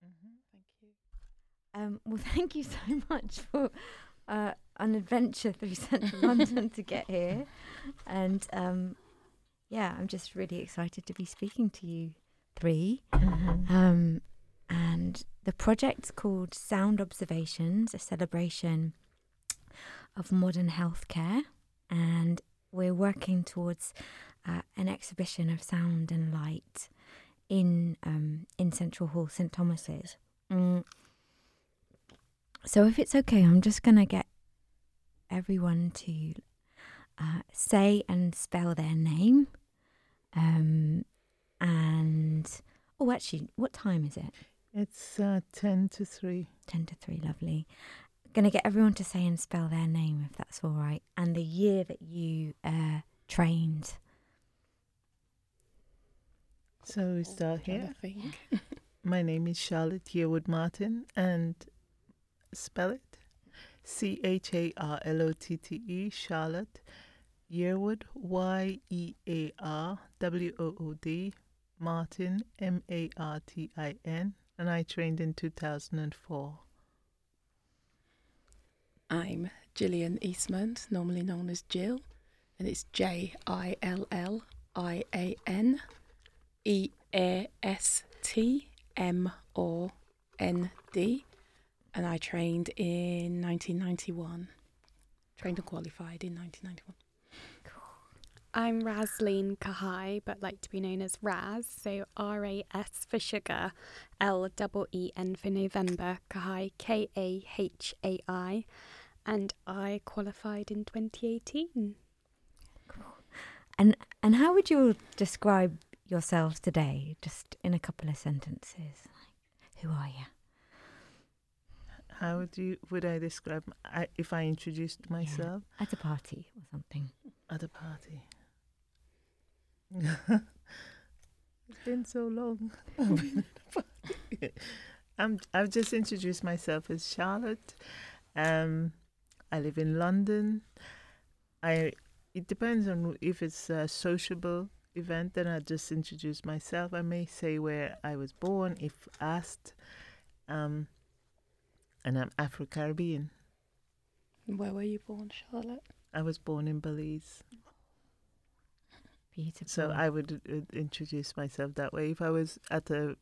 Thank you. Um, well, thank you so much for uh, an adventure through central London to get here. And um, yeah, I'm just really excited to be speaking to you 3 Um, and the project's called Sound Observations, a celebration of modern healthcare. And we're working towards uh, an exhibition of sound and light in um, in Central Hall, St Thomas's. Mm. So, if it's okay, I'm just to get everyone to uh, say and spell their name. Um, and, oh, actually, what time is it? It's uh, 10 to 3. 10 to 3, lovely. Going to get everyone to say and spell their name, if that's all right, and the year that you uh, trained. So we start here. My name is Charlotte Yearwood Martin, and spell it C H A R L O T T E, Charlotte Yearwood, Y E A R W O O D, Martin, M A R T I N, and I trained in 2004. I'm Gillian Eastmond, normally known as Jill, and it's J I L L I A N E A S T M O N D, and I trained in 1991. Trained and qualified in 1991. I'm Rasleen Kahai, but like to be known as Raz. So R A S for sugar, L double E N for November, Kahai, K A H A I. And I qualified in 2018. And and how would you describe yourselves today, just in a couple of sentences? Like, who are you? How would you would I describe I, if I introduced myself At a party or something. at a party? it's been so long. I've been at a party. I'm, I've just introduced myself as Charlotte. Um, I live in London. I it depends on if it's a sociable event. Then I'll just introduce myself. I may say where I was born if asked. Um, and I'm Afro Caribbean. Where were you born, Charlotte? I was born in Belize. Beautiful. So I would uh, introduce myself that way. If I was at a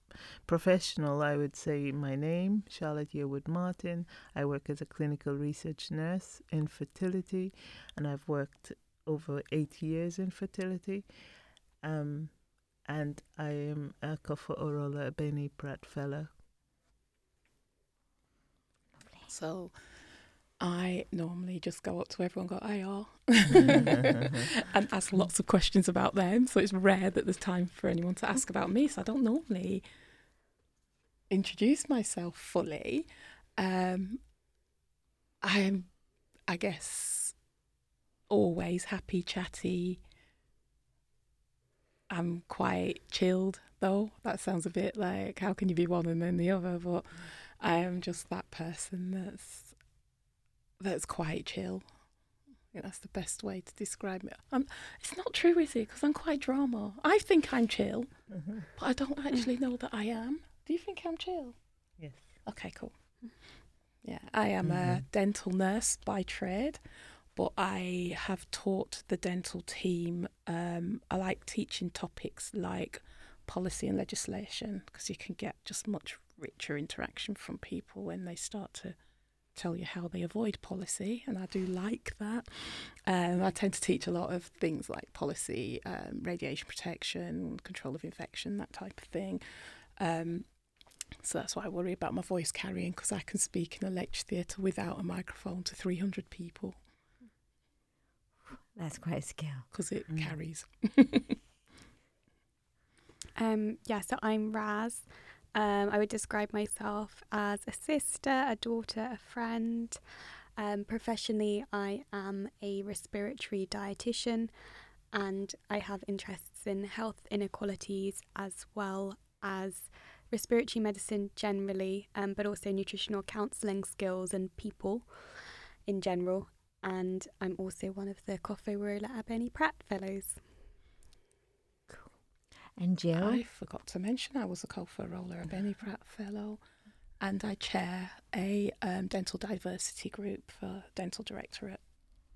professional, I would say my name, Charlotte Yearwood Martin. I work as a clinical research nurse in fertility, and I've worked over eight years in fertility. Um, and I am a Kofoworola Beni Pratt Fellow. So I normally just go up to everyone and go, IR, and ask lots of questions about them. So it's rare that there's time for anyone to ask about me. So I don't normally introduce myself fully. Um, I'm, I guess, always happy, chatty. I'm quite chilled, though. That sounds a bit like how can you be one and then the other? But I am just that person that's that's quite chill. I think that's the best way to describe me. Um, it's not true, is it? Because I'm quite drama. I think I'm chill, Mhm. but I don't actually know that I am. Do you think I'm chill? Yes. Okay, cool. Yeah, I am a Mhm. dental nurse by trade, but I have taught the dental team. Um, I like teaching topics like policy and legislation because you can get just much richer interaction from people when they start to tell you how they avoid policy, and I do like that. Um, I tend to teach a lot of things like policy, um, radiation protection, control of infection, that type of thing. Um, so that's why I worry about my voice carrying because I can speak in a lecture theatre without a microphone to 300 people That's quite a skill. because it Mm. carries. Um, yeah, so I'm Raz. Um, I would describe myself as a sister, a daughter, a friend. Um, professionally, I am a respiratory dietitian and I have interests in health inequalities as well as respiratory medicine generally, um, but also nutritional counselling skills and people in general. And I'm also one of the Kofoworola Abeni Pratt Fellows. Cool. And Jill? I forgot to mention I was a Kofoworola, a Benny Pratt Fellow, and I chair a um, dental diversity group for dental directorate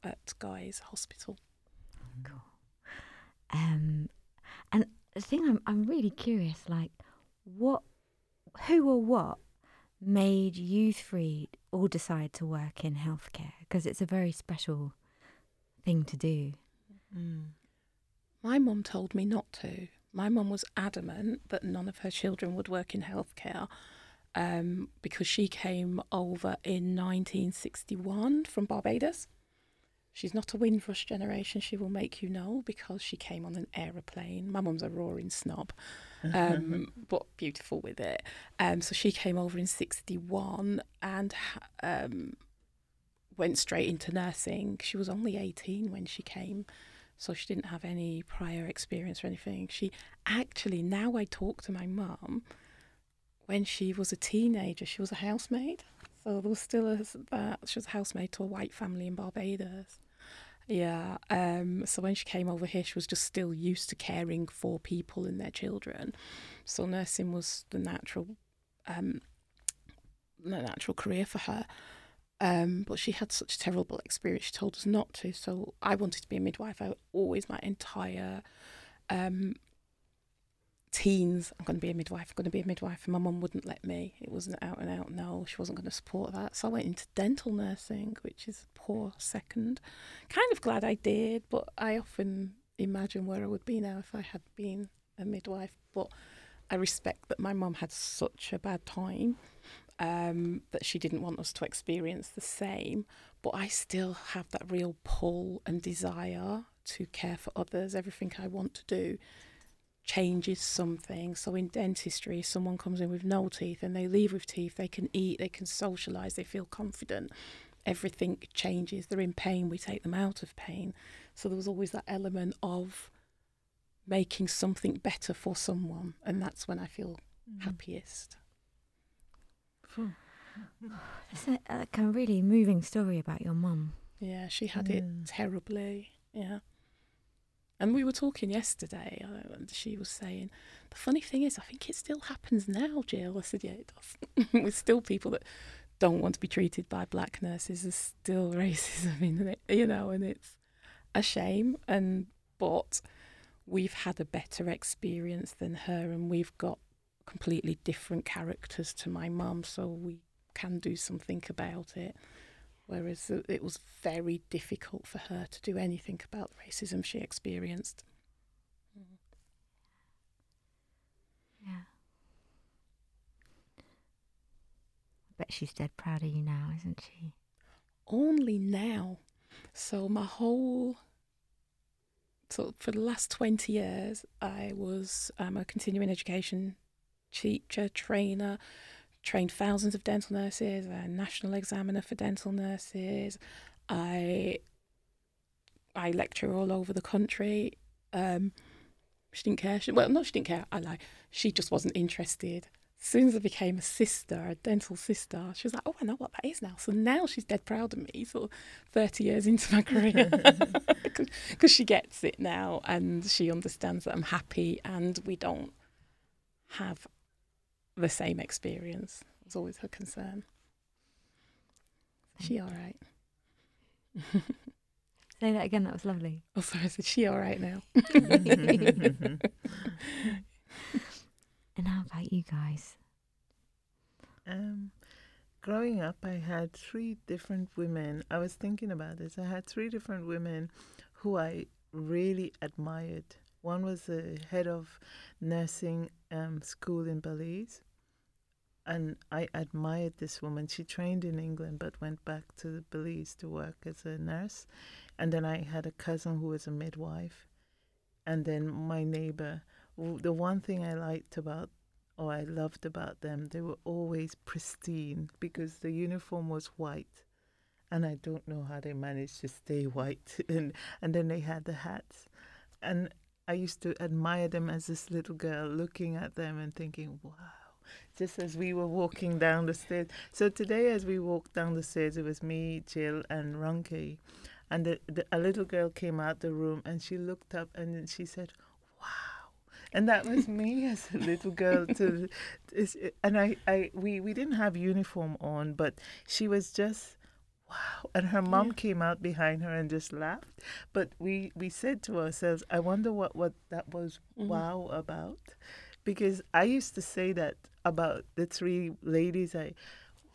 at Guy's Hospital. Cool. Um, and the thing I'm I'm really curious, like, what, who or what made you three all decide to work in healthcare? Because it's a very special thing to do. Mm. My mum told me not to. My mum was adamant that none of her children would work in healthcare um, because she came over in 1961 from Barbados. She's not a Windrush generation, she will make you know, because she came on an aeroplane. My mum's a roaring snob, um, but beautiful with it. Um, so she came over in 61 and um, went straight into nursing. She was only 18 when she came, so she didn't have any prior experience or anything. She actually, now I talk to my mum, when she was a teenager, she was a housemaid. So there was still a, that. She was a housemaid to a white family in Barbados. Yeah. Um, so when she came over here, she was just still used to caring for people and their children. So nursing was the natural, um, the natural career for her. Um, but she had such a terrible experience. She told us not to. So I wanted to be a midwife. I always, my entire um, teens, I'm going to be a midwife. I'm going to be a midwife. And my mum wouldn't let me. It wasn't out and out no. She wasn't going to support that. So I went into dental nursing, which is a poor second. Kind of glad I did, but I often imagine where I would be now if I had been a midwife. But I respect that my mum had such a bad time um, that she didn't want us to experience the same. But I still have that real pull and desire to care for others. Everything I want to do changes something. So in dentistry, someone comes in with no teeth and they leave with teeth, they can eat, they can socialise, they feel confident. Everything changes. They're in pain, we take them out of pain. So there was always that element of making something better for someone, and that's when I feel mm. happiest. It's a, like a really moving story about your mum. Yeah, she had it terribly. Yeah. And we were talking yesterday, uh, and she was saying, the funny thing is, I think it still happens now, Jill. I said, yeah, it does. With still people that don't want to be treated by black nurses. There's still racism in it, you know, and it's a shame. And but we've had a better experience than her, and we've got completely different characters to my mum, so we can do something about it. Whereas it- was very difficult for her to do anything about the racism she experienced. Yeah. I bet she's dead proud of you now, isn't she? Only now. So my whole so for the last 20 years I was um, a continuing education teacher, trainer, trained thousands of dental nurses, a national examiner for dental nurses. I I lecture all over the country. Um, she didn't care. She, well, no, she didn't care. I lie. She just wasn't interested. As soon as I became a sister, a dental sister, she was like, "Oh, I know what that is now." So now she's dead proud of me. Sort of thirty years into my career, because she gets it now and she understands that I'm happy and we don't have the same experience. was always her concern. She all right? Say that again. That was lovely. Oh, sorry. I said she all right now. And how about you guys? Um, growing up, I had three different women. I was thinking about this. I had three different women who I really admired. One was the head of nursing um, school in Belize, and I admired this woman. She trained in England but went back to Belize to work as a nurse. And then I had a cousin who was a midwife, and then my neighbor. The one thing I liked about or I loved about them, they were always pristine because the uniform was white. And I don't know how they managed to stay white. And, and then they had the hats. And I used to admire them as this little girl, looking at them and thinking, wow. Just as we were walking down the stairs. So today, as we walked down the stairs, it was me, Jill, and Ronke. And the, the, a little girl came out the room and she looked up and she said, wow. and that was me as a little girl. To, and I, I, we, we didn't have uniform on, but she was just wow. And her mom yeah. came out behind her and just laughed. But we, we said to ourselves, I wonder what, what that was mm-hmm. wow about. Because I used to say that about the three ladies. I,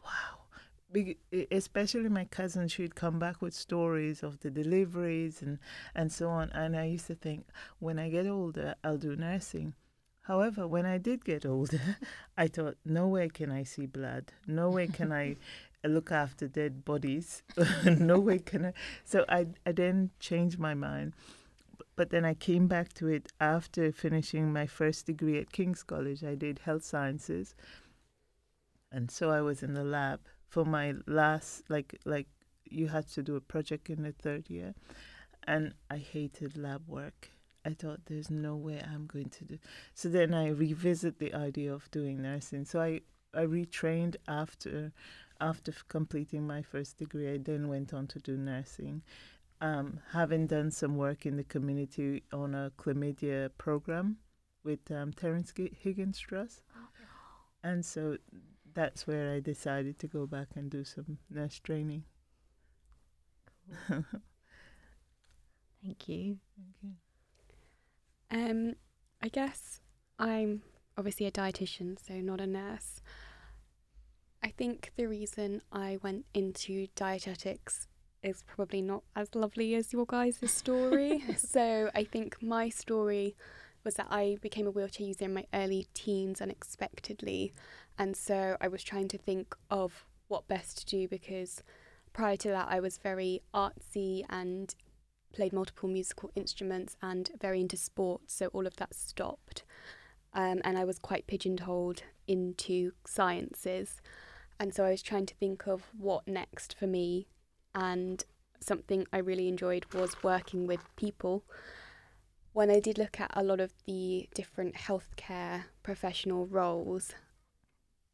wow. Be- Especially my cousin, she'd come back with stories of the deliveries and, and so on. And I used to think, when I get older, I'll do nursing. However, when I did get older, I thought, no way can I see blood. No way can I look after dead bodies. no way can I. So I, I then changed my mind. But then I came back to it after finishing my first degree at King's College. I did health sciences. And so I was in the lab for my last, like, like you had to do a project in the third year. And I hated lab work. I thought there's no way I'm going to do. So then I revisit the idea of doing nursing. So I, I retrained after after completing my first degree, I then went on to do nursing. Um, having done some work in the community on a chlamydia program with um, Terence Higgins Trust. And so that's where I decided to go back and do some nurse training. Cool. Thank you. Thank you. Um, I guess I'm obviously a dietitian, so not a nurse. I think the reason I went into dietetics is probably not as lovely as your guys' story. so I think my story was that I became a wheelchair user in my early teens unexpectedly. And so I was trying to think of what best to do because prior to that I was very artsy and played multiple musical instruments and very into sports. So all of that stopped. Um, and I was quite pigeonholed into sciences. And so I was trying to think of what next for me. And something I really enjoyed was working with people. When I did look at a lot of the different healthcare professional roles,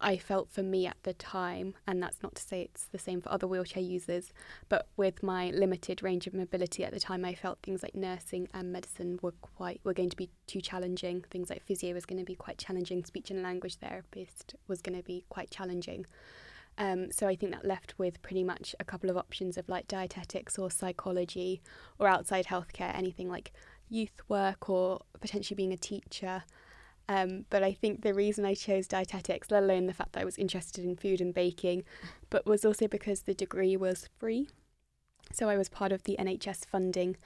I felt for me at the time, and that's not to say it's the same for other wheelchair users, but with my limited range of mobility at the time, I felt things like nursing and medicine were quite were going to be too challenging. Things like physio was going to be quite challenging. Speech and language therapist was going to be quite challenging. Um, so I think that left with pretty much a couple of options of like dietetics or psychology or outside healthcare, anything like youth work or potentially being a teacher. Um, but I think the reason I chose dietetics, let alone the fact that I was interested in food and baking, but was also because the degree was free. So I was part of the NHS funding,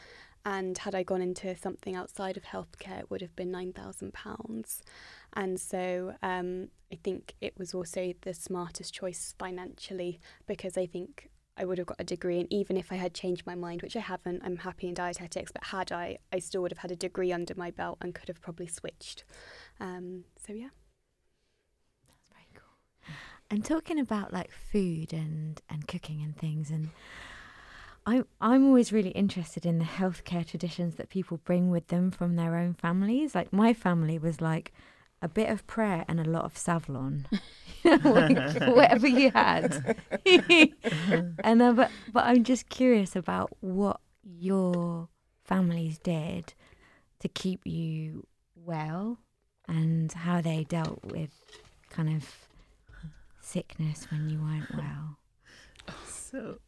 and had I gone into something outside of healthcare, it would have been £9,000. And so um, I think it was also the smartest choice financially because I think I would have got a degree. And even if I had changed my mind, which I haven't, I'm happy in dietetics, but had I, I still would have had a degree under my belt and could have probably switched. Um, so yeah. That's very cool. And talking about like food and, and cooking and things and I, I'm always really interested in the healthcare traditions that people bring with them from their own families. Like my family was like a bit of prayer and a lot of Savlon, whatever you had. and uh, but but I'm just curious about what your families did to keep you well and how they dealt with kind of sickness when you weren't well. So,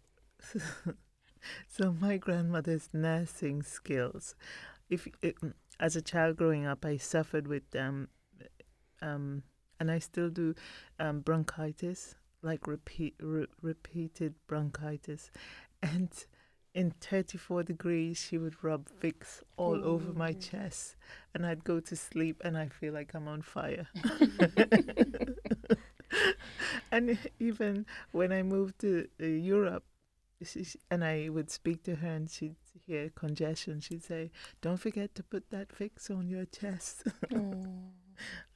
so my grandmother's nursing skills. If it, as a child growing up, I suffered with um, um, and I still do um, bronchitis, like repeat re- repeated bronchitis, and in 34 degrees, she would rub Vicks all oh. over my chest, and I'd go to sleep, and I feel like I'm on fire. and even when I moved to uh, Europe, she, and I would speak to her, and she'd hear congestion. She'd say, "Don't forget to put that Vicks on your chest."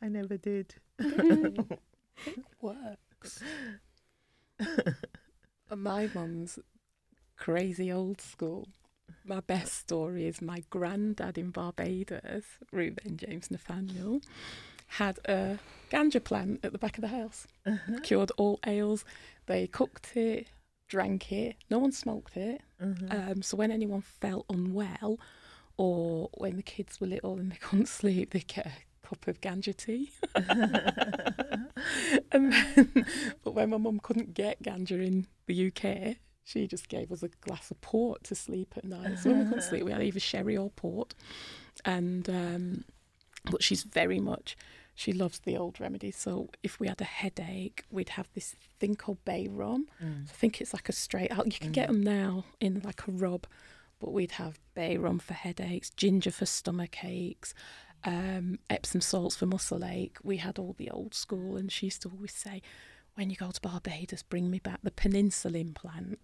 I never did. it works. my mum's crazy old school. My best story is my granddad in Barbados, Reuben James Nathaniel, had a ganja plant at the back of the house. Uh-huh. Cured all ails. They cooked it, drank it. No one smoked it. Uh-huh. Um, so when anyone felt unwell, Or when the kids were little and they couldn't sleep, they'd get a cup of ganja tea. and then, but when my mum couldn't get ganja in the UK, she just gave us a glass of port to sleep at night. So when we couldn't sleep, we had either sherry or port. And um, but she's very much she loves the old remedies. So if we had a headache, we'd have this thing called bay rum. Mm. I think it's like a straight out. You can get Mhm. them now in like a rub, but we'd have bay rum for headaches, ginger for stomach aches, um, Epsom salts for muscle ache. We had all the old school, and she used to always say, "When you go to Barbados, bring me back the penicillin plant,"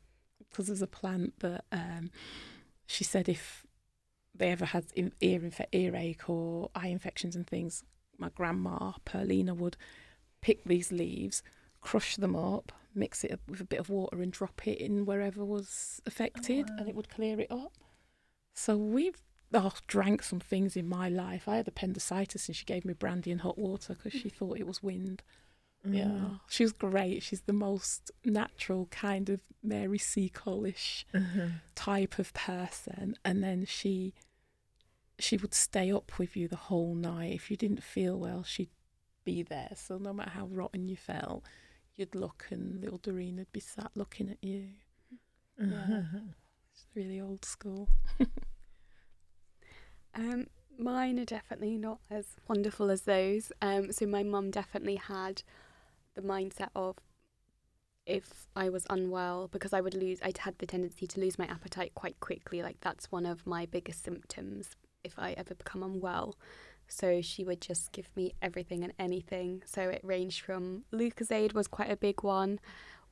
because there's a plant that um, she said if they ever had in- ear infe- earache or eye infections and things, my grandma Perlina would pick these leaves, crush them up, mix it up with a bit of water, and drop it in wherever was affected, and it would clear it up. So we've oh, drank some things in my life. I had appendicitis, and she gave me brandy and hot water because she thought it was wind. Yeah, Mm. she was great. She's the most natural kind of Mary Seacole-ish Mhm. type of person and then she she would stay up with you the whole night if you didn't feel well she'd be there so no matter how rotten you felt you'd look and little Doreen would be sat looking at you Yeah. it's really old school Um, mine are definitely not as wonderful as those. Um, so my mum definitely had the mindset of if I was unwell, because I would lose, I'd had the tendency to lose my appetite quite quickly. Like that's one of my biggest symptoms if I ever become unwell. So she would just give me everything and anything. So it ranged from Lucozade was quite a big one,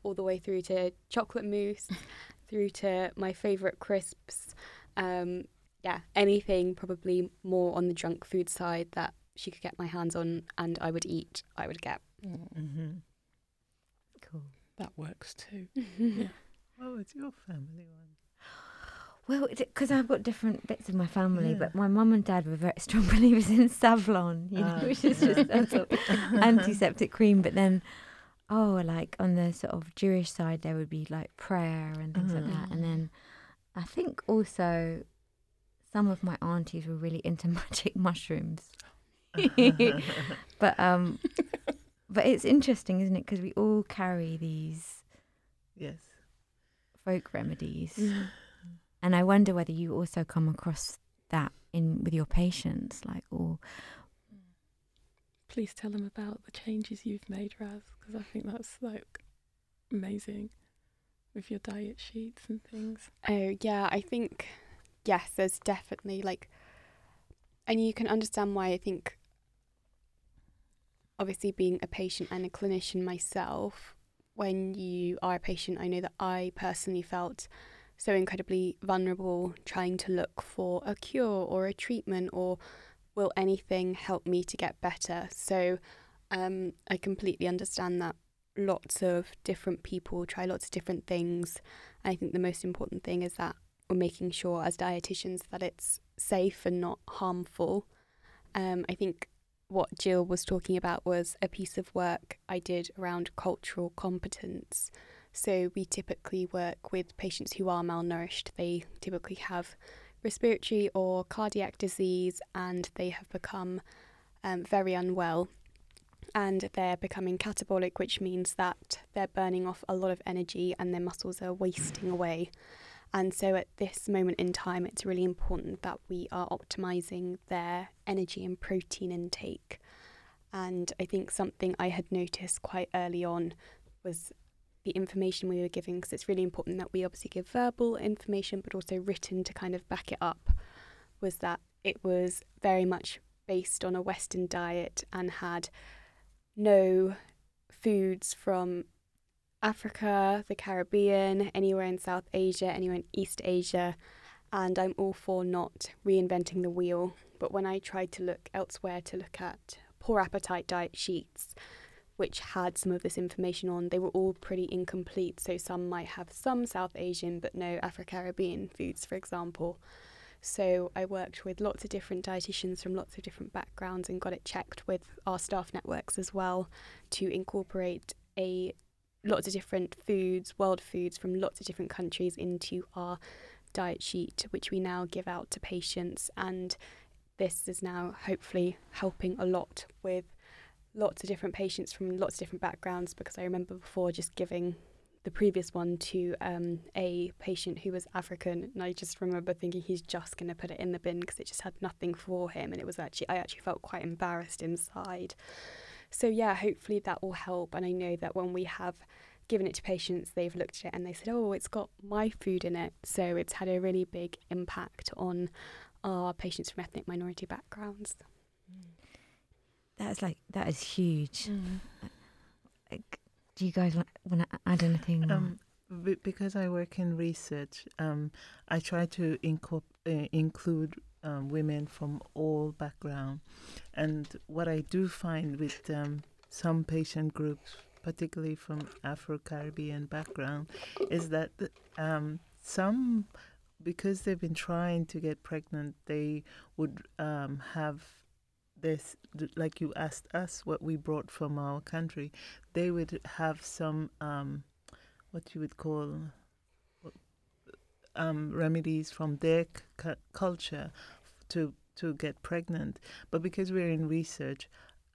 all the way through to chocolate mousse, through to my favourite crisps. Um, yeah, anything probably more on the junk food side that she could get my hands on and I would eat, I would get. Mhm. Cool. that works too What was your family one? Well, because I've got different bits of my family, Yeah. but my mum and dad were very strong believers in Savlon, you know, Ah. which is just a sort of antiseptic cream. But then, oh, like on the sort of Jewish side, there would be like prayer and things like that. And Mhm. then I think also some of my aunties were really into magic mushrooms. But um, but it's interesting, isn't it? Because we all carry these yes. folk remedies. And I wonder whether you also come across that in with your patients, like, or please tell them about the changes you've made Raz because I think that's like amazing with your diet sheets and things Oh, yeah, I think, yes, there's definitely like, and you can understand why I think, obviously, being a patient and a clinician myself, when you are a patient, I know that I personally felt so incredibly vulnerable trying to look for a cure or a treatment or will anything help me to get better. So um, I completely understand that lots of different people try lots of different things. I think the most important thing is that we're making sure as dietitians that it's safe and not harmful. Um, I think what Jill was talking about was a piece of work I did around cultural competence. So we typically work with patients who are malnourished. They typically have respiratory or cardiac disease and they have become um, very unwell and they're becoming catabolic, which means that they're burning off a lot of energy and their muscles are wasting away. And so at this moment in time, it's really important that we are optimizing their energy and protein intake. And I think something I had noticed quite early on was the information we were giving, because it's really important that we obviously give verbal information, but also written to kind of back it up, was that it was very much based on a Western diet and had no foods from Africa, the Caribbean, anywhere in South Asia, anywhere in East Asia, and I'm all for not reinventing the wheel. But when I tried to look elsewhere to look at poor appetite diet sheets, which had some of this information on, they were all pretty incomplete. So some might have some South Asian but no Afro Caribbean foods, for example. So I worked with lots of different dietitians from lots of different backgrounds and got it checked with our staff networks as well to incorporate a lots of different foods, world foods from lots of different countries into our diet sheet, which we now give out to patients. And this is now hopefully helping a lot with lots of different patients from lots of different backgrounds because I remember before just giving the previous one to um, a patient who was African, and I just remember thinking he's just going to put it in the bin because it just had nothing for him, and it was actually I actually felt quite embarrassed inside. So yeah, hopefully that will help, and I know that when we have given it to patients, they've looked at it and they said, "Oh, it's got my food in it," so it's had a really big impact on our patients from ethnic minority backgrounds. That's like that is huge. Mm. Like, do you guys want to add anything? Um, because I work in research, um, I try to incorp- uh, include um, women from all background, and what I do find with um, some patient groups, particularly from Afro Caribbean background, is that um, some, because they've been trying to get pregnant, they would um, have this, like you asked us, what we brought from our country they would have some um, what you would call um, remedies from their c- culture to to get pregnant. But because we're in research,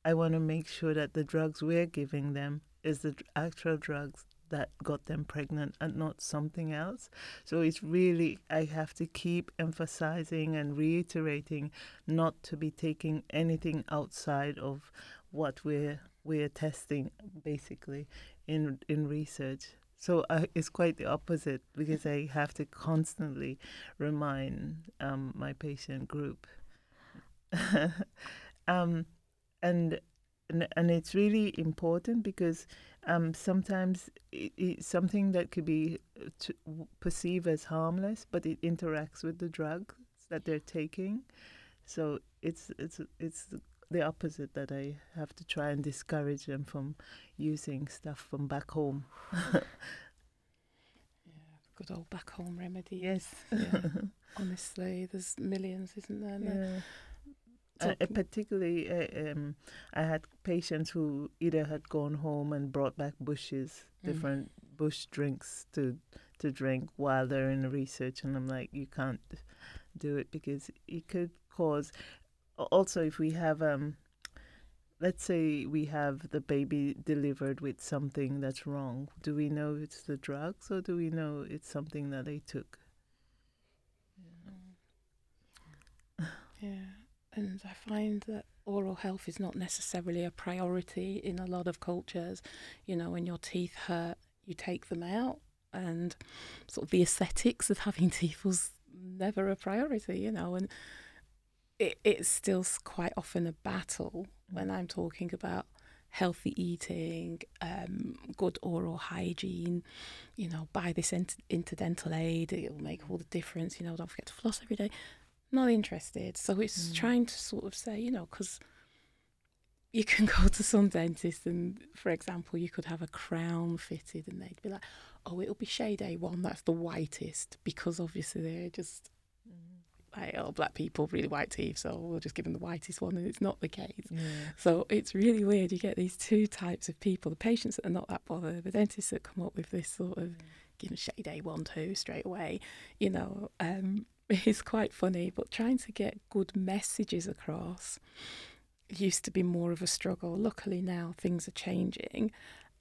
I want to make sure that the drugs we're giving them is the actual drugs that got them pregnant and not something else. So it's really I have to keep emphasizing and reiterating not to be taking anything outside of what we're we're testing basically in in research. So uh, it's quite the opposite because I have to constantly remind um, my patient group, um, and, and it's really important because um, sometimes it, it's something that could be uh, perceived as harmless, but it interacts with the drugs that they're taking. So it's it's it's the opposite that I have to try and discourage them from using stuff from back home. Yeah, good old back home remedy. Yes. Yeah. Honestly, there's millions, isn't there? Yeah. Uh, particularly, uh, um, I had patients who either had gone home and brought back bushes, Mm. different bush drinks to to drink while they're in research, and I'm like, you can't do it because it could cause. Also, if we have um, let's say we have the baby delivered with something that's wrong, do we know it's the drugs or do we know it's something that they took? Yeah, and I find that oral health is not necessarily a priority in a lot of cultures. You know, when your teeth hurt, you take them out, and sort of the aesthetics of having teeth was never a priority. You know, and it, it's still quite often a battle when I'm talking about healthy eating, um, good oral hygiene. You know, buy this int- interdental aid; it'll make all the difference. You know, don't forget to floss every day not interested. So it's Mm. trying to sort of say, you know, because you can go to some dentist and, for example, you could have a crown fitted and they'd be like, oh, it'll be shade A1, that's the whitest, because obviously they're just like, oh, black people, really white teeth, so we'll just give them the whitest one, and it's not the case. Yeah. So it's really weird. You get these two types of people the patients that are not that bothered, the dentists that come up with this sort of give them shade A1, 2 straight away. You know, um, it's quite funny, but trying to get good messages across used to be more of a struggle. Luckily now things are changing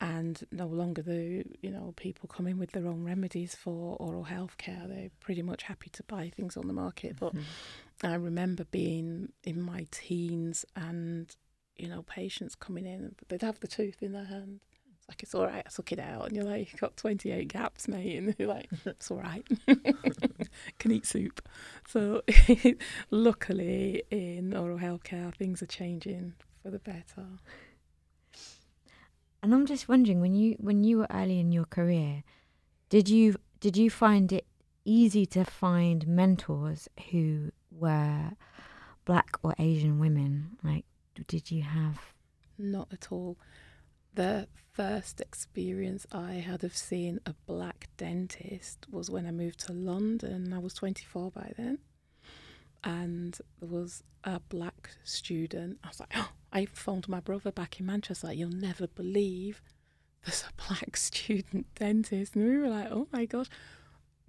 and no longer the you know people come in with their own remedies for oral health care they're pretty much happy to buy things on the market but Mhm. I remember being in my teens and, you know, patients coming in, but they'd have the tooth in their hand. It's like, it's all right, I took it out. And you're like, you've got 28 gaps, mate. And you're like, it's all right. Can eat soup. So, luckily, in oral health care, things are changing for the better. And I'm just wondering, when you when you were early in your career, did you did you find it easy to find mentors who were black or Asian women? Like, did you have? Not at all. The first experience I had of seeing a black dentist was when I moved to London. I was 24 by then. And there was a black student. I was like, oh, I phoned my brother back in Manchester, like, you'll never believe there's a black student dentist. And we were like, oh my gosh.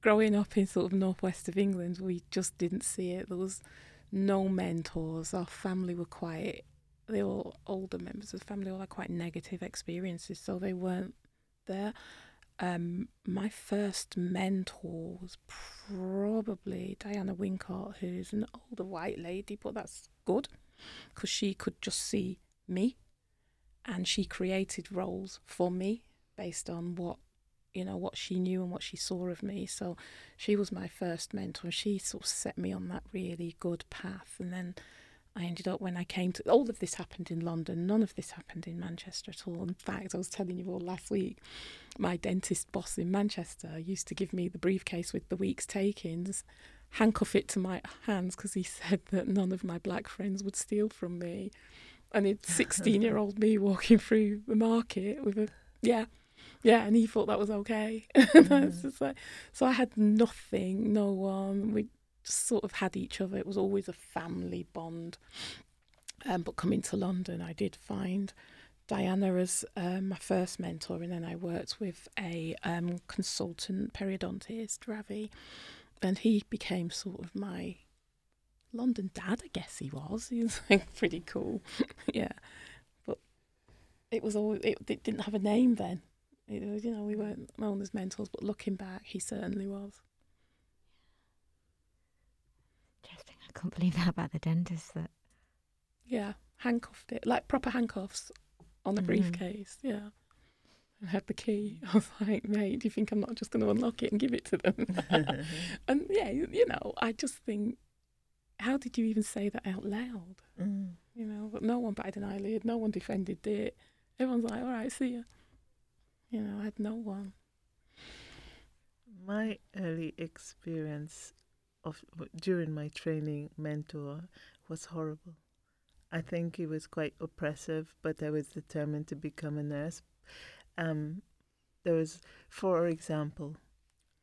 growing up in sort of northwest of England, we just didn't see it. There was no mentors. Our family were quite, they were older members of the family, all had quite negative experiences, so they weren't there. Um, my first mentor was probably Diana Wincott, who's an older white lady, but that's good because she could just see me and she created roles for me based on what you know what she knew and what she saw of me. So she was my first mentor and she sort of set me on that really good path. And then I ended up when I came to all of this happened in London. None of this happened in Manchester at all. In fact I was telling you all last week my dentist boss in Manchester used to give me the briefcase with the week's takings handcuff it to my hands because he said that none of my black friends would steal from me and it's 16 year old me walking through the market with a yeah yeah, and he thought that was okay. mm. like, so I had nothing, no one. We just sort of had each other. It was always a family bond. Um, but coming to London, I did find Diana as um, my first mentor, and then I worked with a um, consultant periodontist, Ravi, and he became sort of my London dad, I guess he was. He was like pretty cool, yeah. But it was all it, it didn't have a name then. It you know, we weren't known as mentors, but looking back, he certainly was. Interesting. I can't believe that about the dentist. That yeah, handcuffed it like proper handcuffs on the mm-hmm. briefcase. Yeah, and had the key. I was like, mate, do you think I'm not just going to unlock it and give it to them? and yeah, you know, I just think, how did you even say that out loud? Mm. You know, but no one batted an eyelid. No one defended it. Everyone's like, all right, see ya. You know, I had no one. My early experience of during my training mentor was horrible. I think he was quite oppressive, but I was determined to become a nurse. Um, there was, for example,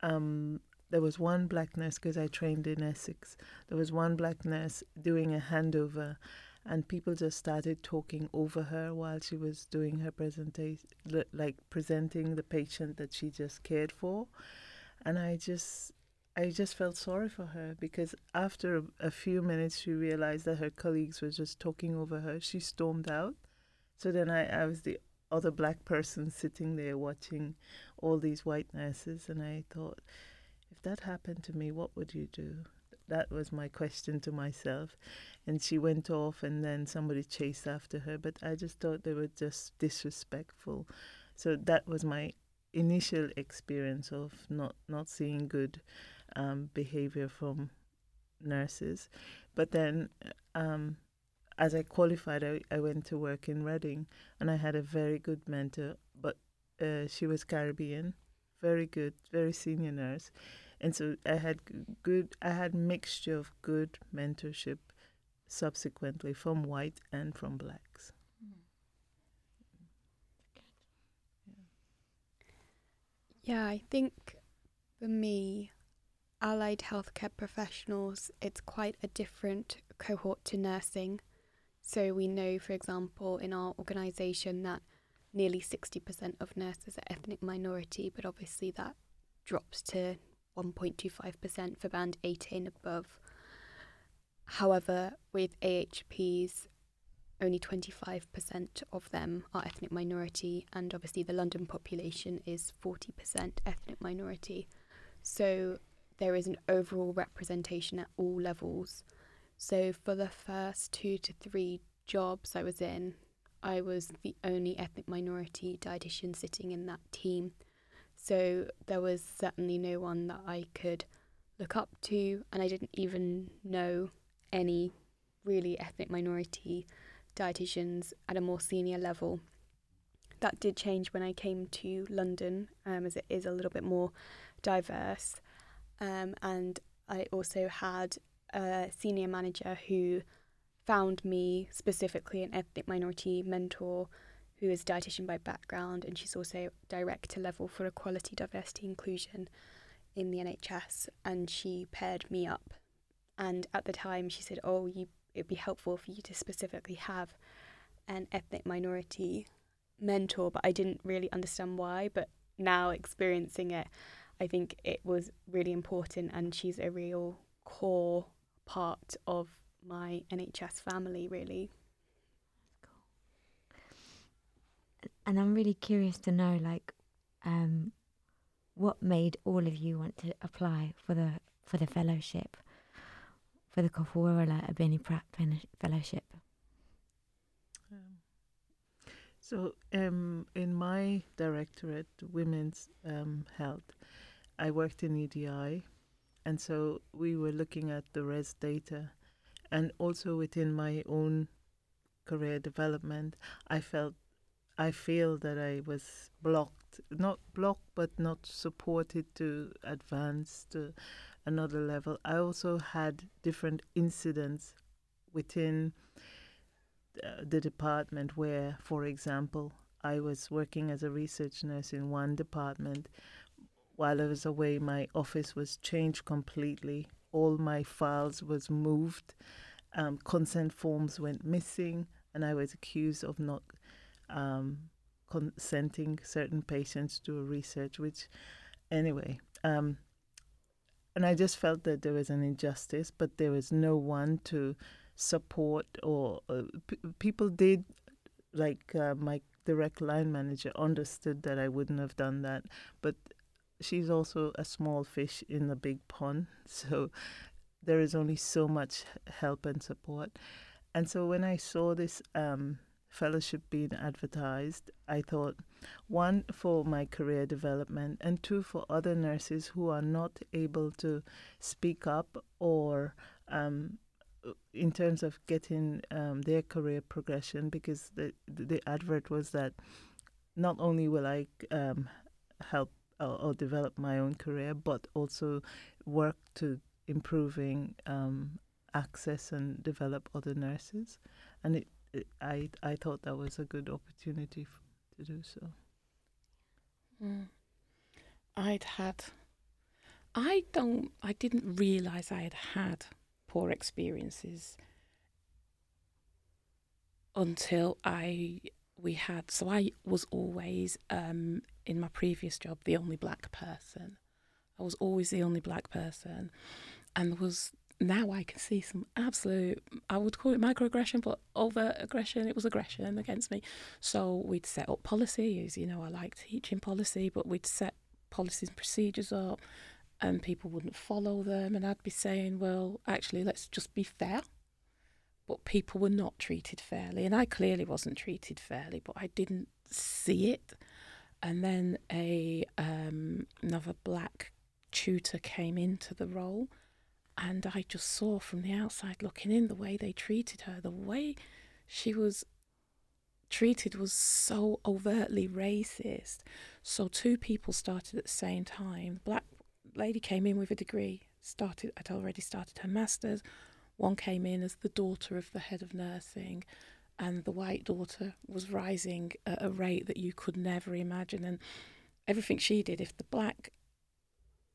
um, there was one black nurse because I trained in Essex. There was one black nurse doing a handover, and people just started talking over her while she was doing her presentation, like presenting the patient that she just cared for. And I just, I just felt sorry for her because after a, a few minutes, she realized that her colleagues were just talking over her. She stormed out. So then I, I was the other black person sitting there watching all these white nurses, and I thought, if that happened to me, what would you do? That was my question to myself. And she went off, and then somebody chased after her. But I just thought they were just disrespectful. So that was my initial experience of not, not seeing good um, behavior from nurses. But then, um, as I qualified, I, I went to work in Reading, and I had a very good mentor. But uh, she was Caribbean, very good, very senior nurse and so I had good I had mixture of good mentorship subsequently from white and from blacks. Yeah, I think for me, allied healthcare professionals, it's quite a different cohort to nursing. So we know, for example, in our organisation that nearly 60% of nurses are ethnic minority, but obviously that drops to 1.25% for band 18 above. However, with AHPs, only 25% of them are ethnic minority, and obviously the London population is 40% ethnic minority. So there is an overall representation at all levels. So for the first two to three jobs I was in, I was the only ethnic minority dietitian sitting in that team. So there was certainly no one that I could look up to, and I didn't even know any really ethnic minority dietitians at a more senior level. That did change when I came to London, um, as it is a little bit more diverse. Um, and I also had a senior manager who found me specifically an ethnic minority mentor who is dietitian by background, and she's also director level for equality, diversity, inclusion in the NHS. And she paired me up. And at the time, she said, "Oh, you, it'd be helpful for you to specifically have an ethnic minority mentor." But I didn't really understand why. But now experiencing it, I think it was really important, and she's a real core part of my NHS family, really. And I'm really curious to know, like, um, what made all of you want to apply for the for the fellowship, for the Kofoworola Abeni Pratt Fellowship? Um, so, um, in my directorate, women's um, health, I worked in EDI, and so we were looking at the res data, and also within my own career development, I felt, I feel that I was blocked, not blocked, but not supported to advance to another level. I also had different incidents within uh, the department where, for example, I was working as a research nurse in one department. While I was away, my office was changed completely. All my files was moved. Um, consent forms went missing, and I was accused of not um, consenting certain patients to research. Which, anyway, um, and I just felt that there was an injustice, but there was no one to support or uh, p- people did like uh, my direct line manager understood that I wouldn't have done that but she's also a small fish in a big pond so there is only so much help and support. And so when I saw this um, fellowship being advertised I thought one for my career development and two for other nurses who are not able to speak up or um, in terms of getting um, their career progression because the the advert was that not only will I um, help or, or, develop my own career, but also work to improving um, access and develop other nurses, and it, it, I I thought that was a good opportunity f- to do so. Mm. I'd had. I don't. I didn't realize I had had poor experiences until I we had so I was always um, in my previous job the only black person. I was always the only black person, and was now I can see some absolute I would call it microaggression, but over aggression. It was aggression against me. So we'd set up policies. You know, I like teaching policy, but we'd set policies and procedures up and people wouldn't follow them and I'd be saying well actually let's just be fair but people were not treated fairly and I clearly wasn't treated fairly but I didn't see it and then a um, another black tutor came into the role and I just saw from the outside looking in the way they treated her the way she was treated was so overtly racist. So two people started at the same time. Black lady came in with a degree, started had already started her masters. One came in as the daughter of the head of nursing, and the white daughter was rising at a rate that you could never imagine. And everything she did, if the black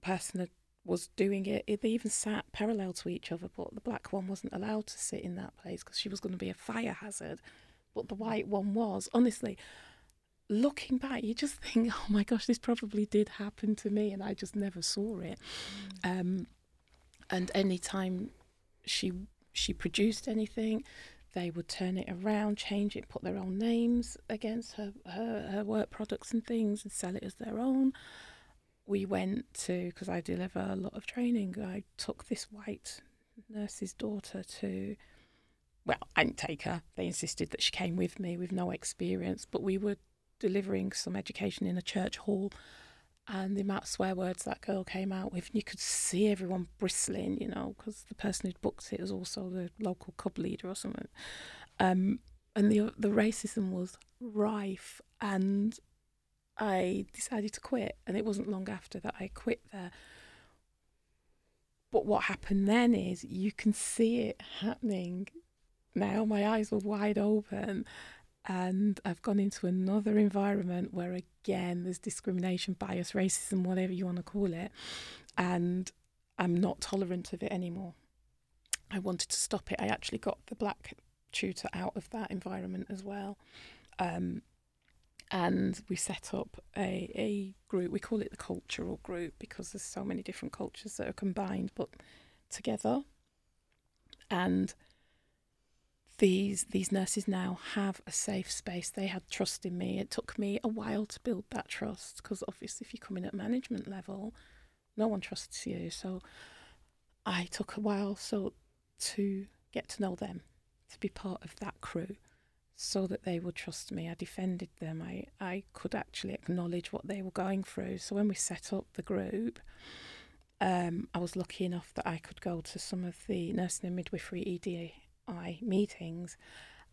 person had, was doing it, they even sat parallel to each other, but the black one wasn't allowed to sit in that place because she was going to be a fire hazard. But the white one was. Honestly, looking back, you just think, oh my gosh, this probably did happen to me, and I just never saw it. Mm. Um, and any time she she produced anything, they would turn it around, change it, put their own names against her her, her work products and things, and sell it as their own. We went to because I deliver a lot of training. I took this white nurse's daughter to well, I didn't take her. They insisted that she came with me with no experience, but we were delivering some education in a church hall and the amount of swear words that girl came out with, and you could see everyone bristling, you know, because the person who'd booked it was also the local club leader or something. Um, and the the racism was rife, and I decided to quit. And it wasn't long after that I quit there. But what happened then is you can see it happening now. My eyes were wide open, and I've gone into another environment where again there's discrimination, bias, racism, whatever you want to call it, and I'm not tolerant of it anymore. I wanted to stop it. I actually got the black tutor out of that environment as well. Um, and we set up a, a group. We call it the cultural group because there's so many different cultures that are combined but together. And these these nurses now have a safe space. They had trust in me. It took me a while to build that trust because obviously, if you come in at management level, no one trusts you. So I took a while so to get to know them, to be part of that crew so that they would trust me. I defended them. I, I could actually acknowledge what they were going through. So when we set up the group, um, I was lucky enough that I could go to some of the nursing and midwifery EDI meetings.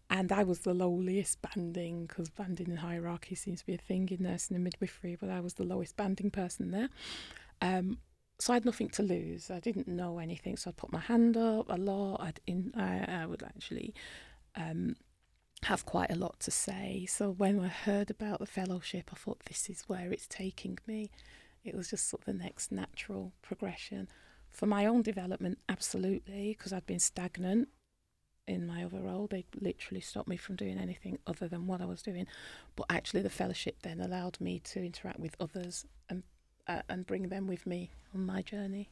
And I was the lowliest banding because banding and hierarchy seems to be a thing in nursing and midwifery, but I was the lowest banding person there. Um, so I had nothing to lose. I didn't know anything, so I'd put my hand up a lot. I'd in, I, I would actually um, have quite a lot to say. So when I heard about the fellowship, I thought this is where it's taking me. It was just sort of the next natural progression. For my own development, absolutely, because I'd been stagnant in my other role. They literally stopped me from doing anything other than what I was doing. But actually, the fellowship then allowed me to interact with others and uh, and bring them with me on my journey.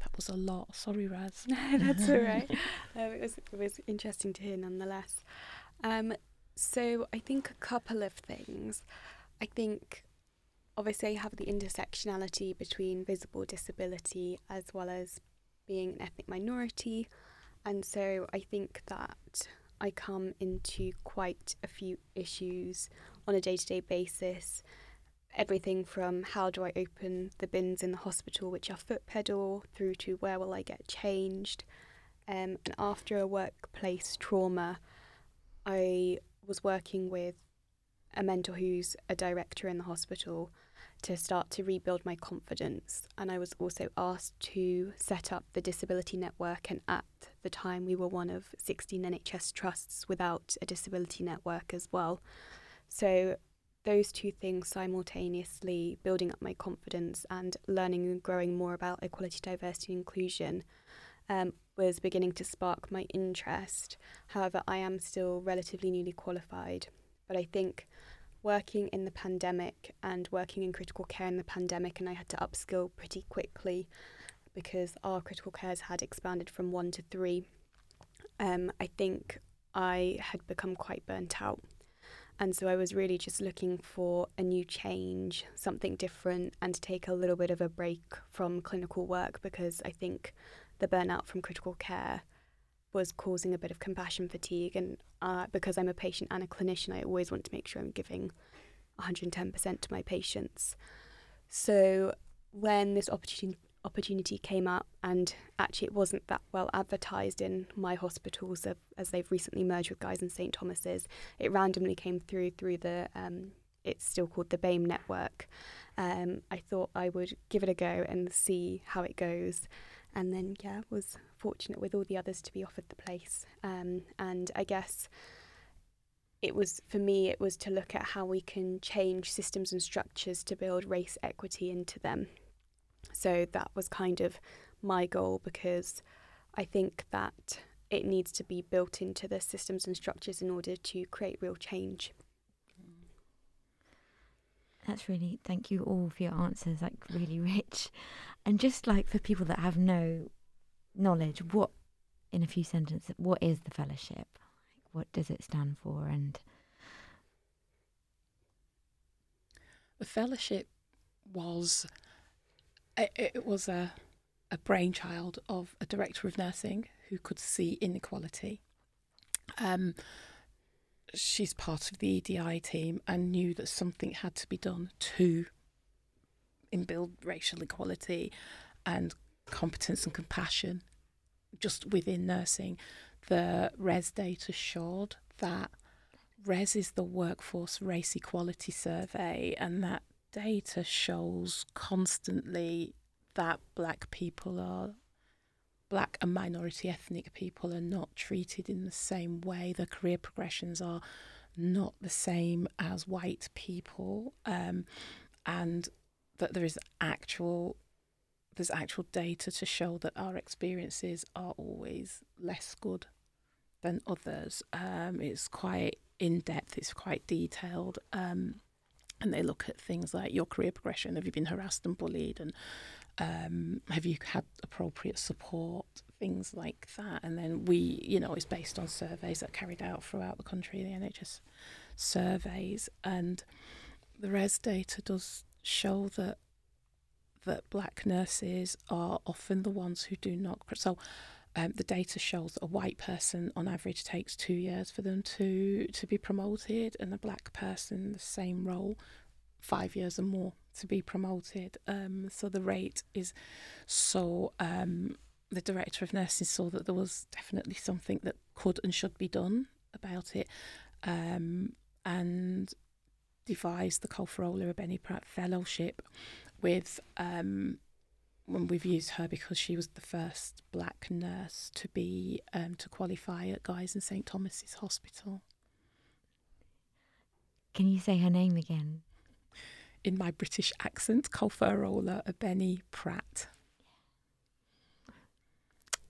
That was a lot. Sorry, Raz. No, that's all right. Um, it was it was interesting to hear nonetheless. Um, so I think a couple of things. I think obviously I have the intersectionality between visible disability as well as being an ethnic minority, and so I think that I come into quite a few issues on a day to day basis everything from how do I open the bins in the hospital, which are foot pedal, through to where will I get changed. Um, and after a workplace trauma, I was working with a mentor who's a director in the hospital to start to rebuild my confidence. And I was also asked to set up the disability network. And at the time, we were one of 16 NHS trusts without a disability network as well. So those two things simultaneously, building up my confidence and learning and growing more about equality, diversity, and inclusion, um, was beginning to spark my interest. However, I am still relatively newly qualified, but I think working in the pandemic and working in critical care in the pandemic, and I had to upskill pretty quickly because our critical cares had expanded from one to three. Um, I think I had become quite burnt out and so I was really just looking for a new change, something different, and to take a little bit of a break from clinical work because I think the burnout from critical care was causing a bit of compassion fatigue. And uh, because I'm a patient and a clinician, I always want to make sure I'm giving 110% to my patients. So when this opportunity opportunity came up, and actually it wasn't that well advertised in my hospitals as they've recently merged with Guy's and St Thomas's. It randomly came through through the um, it's still called the BAME network. Um, I thought I would give it a go and see how it goes, and then yeah, was fortunate with all the others to be offered the place. Um, and I guess it was for me it was to look at how we can change systems and structures to build race equity into them so that was kind of my goal because I think that it needs to be built into the systems and structures in order to create real change. That's really, thank you all for your answers, like really rich. And just like for people that have no knowledge, what, in a few sentences, what is the fellowship? Like, what does it stand for? And the fellowship was it, it was a, a brainchild of a director of nursing who could see inequality. Um, she's part of the EDI team and knew that something had to be done to build racial equality and competence and compassion just within nursing. The RES data showed that RES is the workforce race equality survey, and that data shows constantly that black people are black and minority ethnic people are not treated in the same way the career progressions are not the same as white people um, and that there is actual there's actual data to show that our experiences are always less good than others um, it's quite in depth. It's quite detailed. Um, and they look at things like your career progression. Have you been harassed and bullied? And um, have you had appropriate support? Things like that. And then we, you know, it's based on surveys that are carried out throughout the country, the NHS surveys. And the RES data does show that that black nurses are often the ones who do not. So um, the data shows that a white person on average takes two years for them to to be promoted, and a black person the same role five years or more to be promoted. Um, so the rate is so. Um, the director of nursing saw that there was definitely something that could and should be done about it, um, and devised the Kofoworola Abeni Pratt Fellowship with um, when we've used her because she was the first black nurse to be um, to qualify at Guy's and St Thomas's Hospital. Can you say her name again? In my British accent, Kofoworola Abeni Pratt.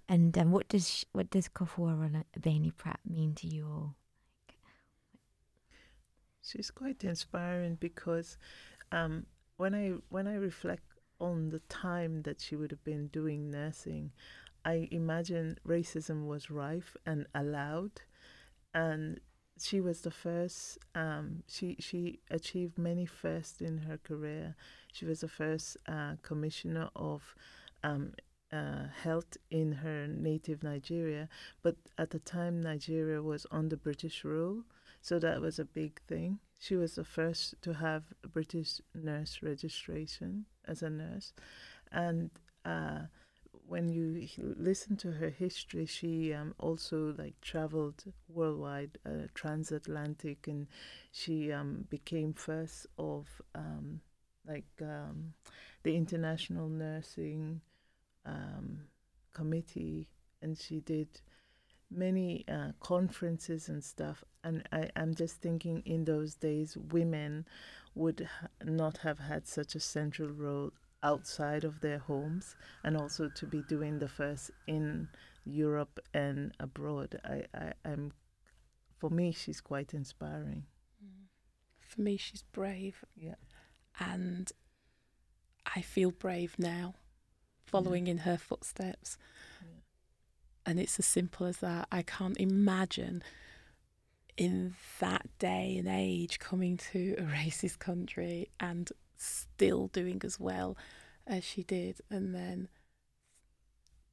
And um, what does sh- what does Kofoworola Abeni Pratt mean to you all? She's quite inspiring because um, when I when I reflect on the time that she would have been doing nursing, I imagine racism was rife and allowed, and she was the first. Um, she she achieved many firsts in her career. She was the first uh, commissioner of um, uh, health in her native Nigeria, but at the time Nigeria was under British rule, so that was a big thing. She was the first to have British nurse registration as a nurse, and uh, when you listen to her history, she um, also like traveled worldwide, uh, transatlantic, and she um, became first of um, like um, the International Nursing um, Committee, and she did many uh, conferences and stuff. And I, I'm just thinking in those days, women would ha- not have had such a central role outside of their homes and also to be doing the first in Europe and abroad. I, I, I'm, for me, she's quite inspiring. For me, she's brave. Yeah. And I feel brave now, following in her footsteps. Yeah. And it's as simple as that. I can't imagine in that day and age coming to a racist country and still doing as well as she did, and then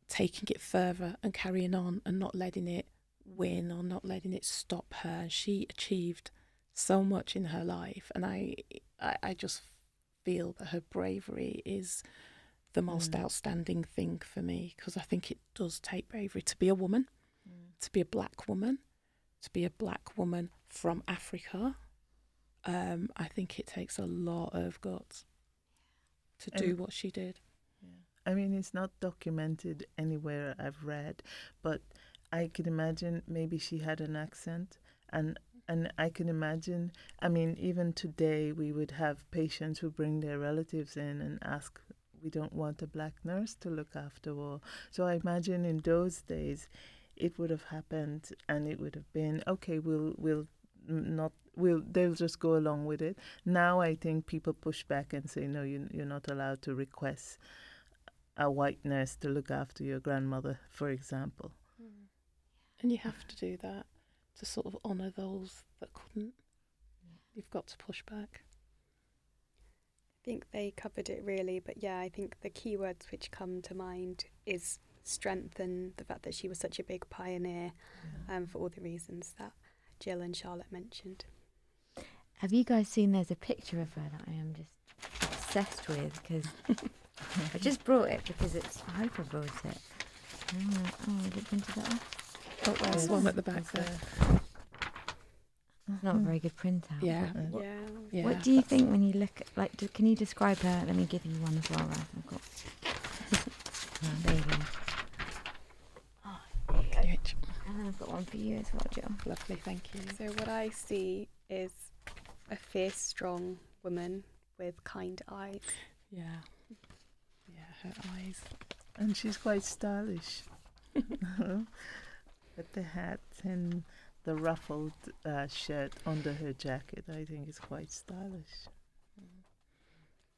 taking it further and carrying on and not letting it win or not letting it stop her. She achieved so much in her life, and I, I, I just feel that her bravery is the most Mm. outstanding thing for me because I think it does take bravery to be a woman, to be a black woman, to be a black woman from Africa. Um, I think it takes a lot of guts to do And- what she did. Yeah. I mean, it's not documented anywhere I've read, but I can imagine maybe she had an accent, and and I can imagine. I mean, even today we would have patients who bring their relatives in and ask, "We don't want a black nurse to look after," or so. I imagine in those days, it would have happened, and it would have been okay. We'll we'll not will they'll just go along with it. Now I think people push back and say, "No, you you're not allowed to request." a white nurse to look after your grandmother, for example. And you have to do that to sort of honour those that couldn't. You've got to push back. I think they covered it really, but yeah, I think the key words which come to mind is strength and the fact that she was such a big pioneer um, for all the reasons that Jill and Charlotte mentioned. Have you guys seen? There's a picture of her that I am just obsessed with because I just brought it because it's. I hope I brought it. Oh, oh is it printed that off? Oh, there's Yeah. one at the back There's there. It's not a very good printout. Yeah. What, mm. Yeah. Yeah. what do you think when you look at, like, do, can you describe her? Let me give you one as well, Ralph. I've got. there you go. Oh, there you go. Can you? And then I've got one for you as well, Jill. Lovely, thank you. So what I see is a fierce, strong woman with kind eyes. Yeah. Yeah, her eyes. And she's quite stylish. With the hat and the ruffled uh, shirt under her jacket. I think is quite stylish.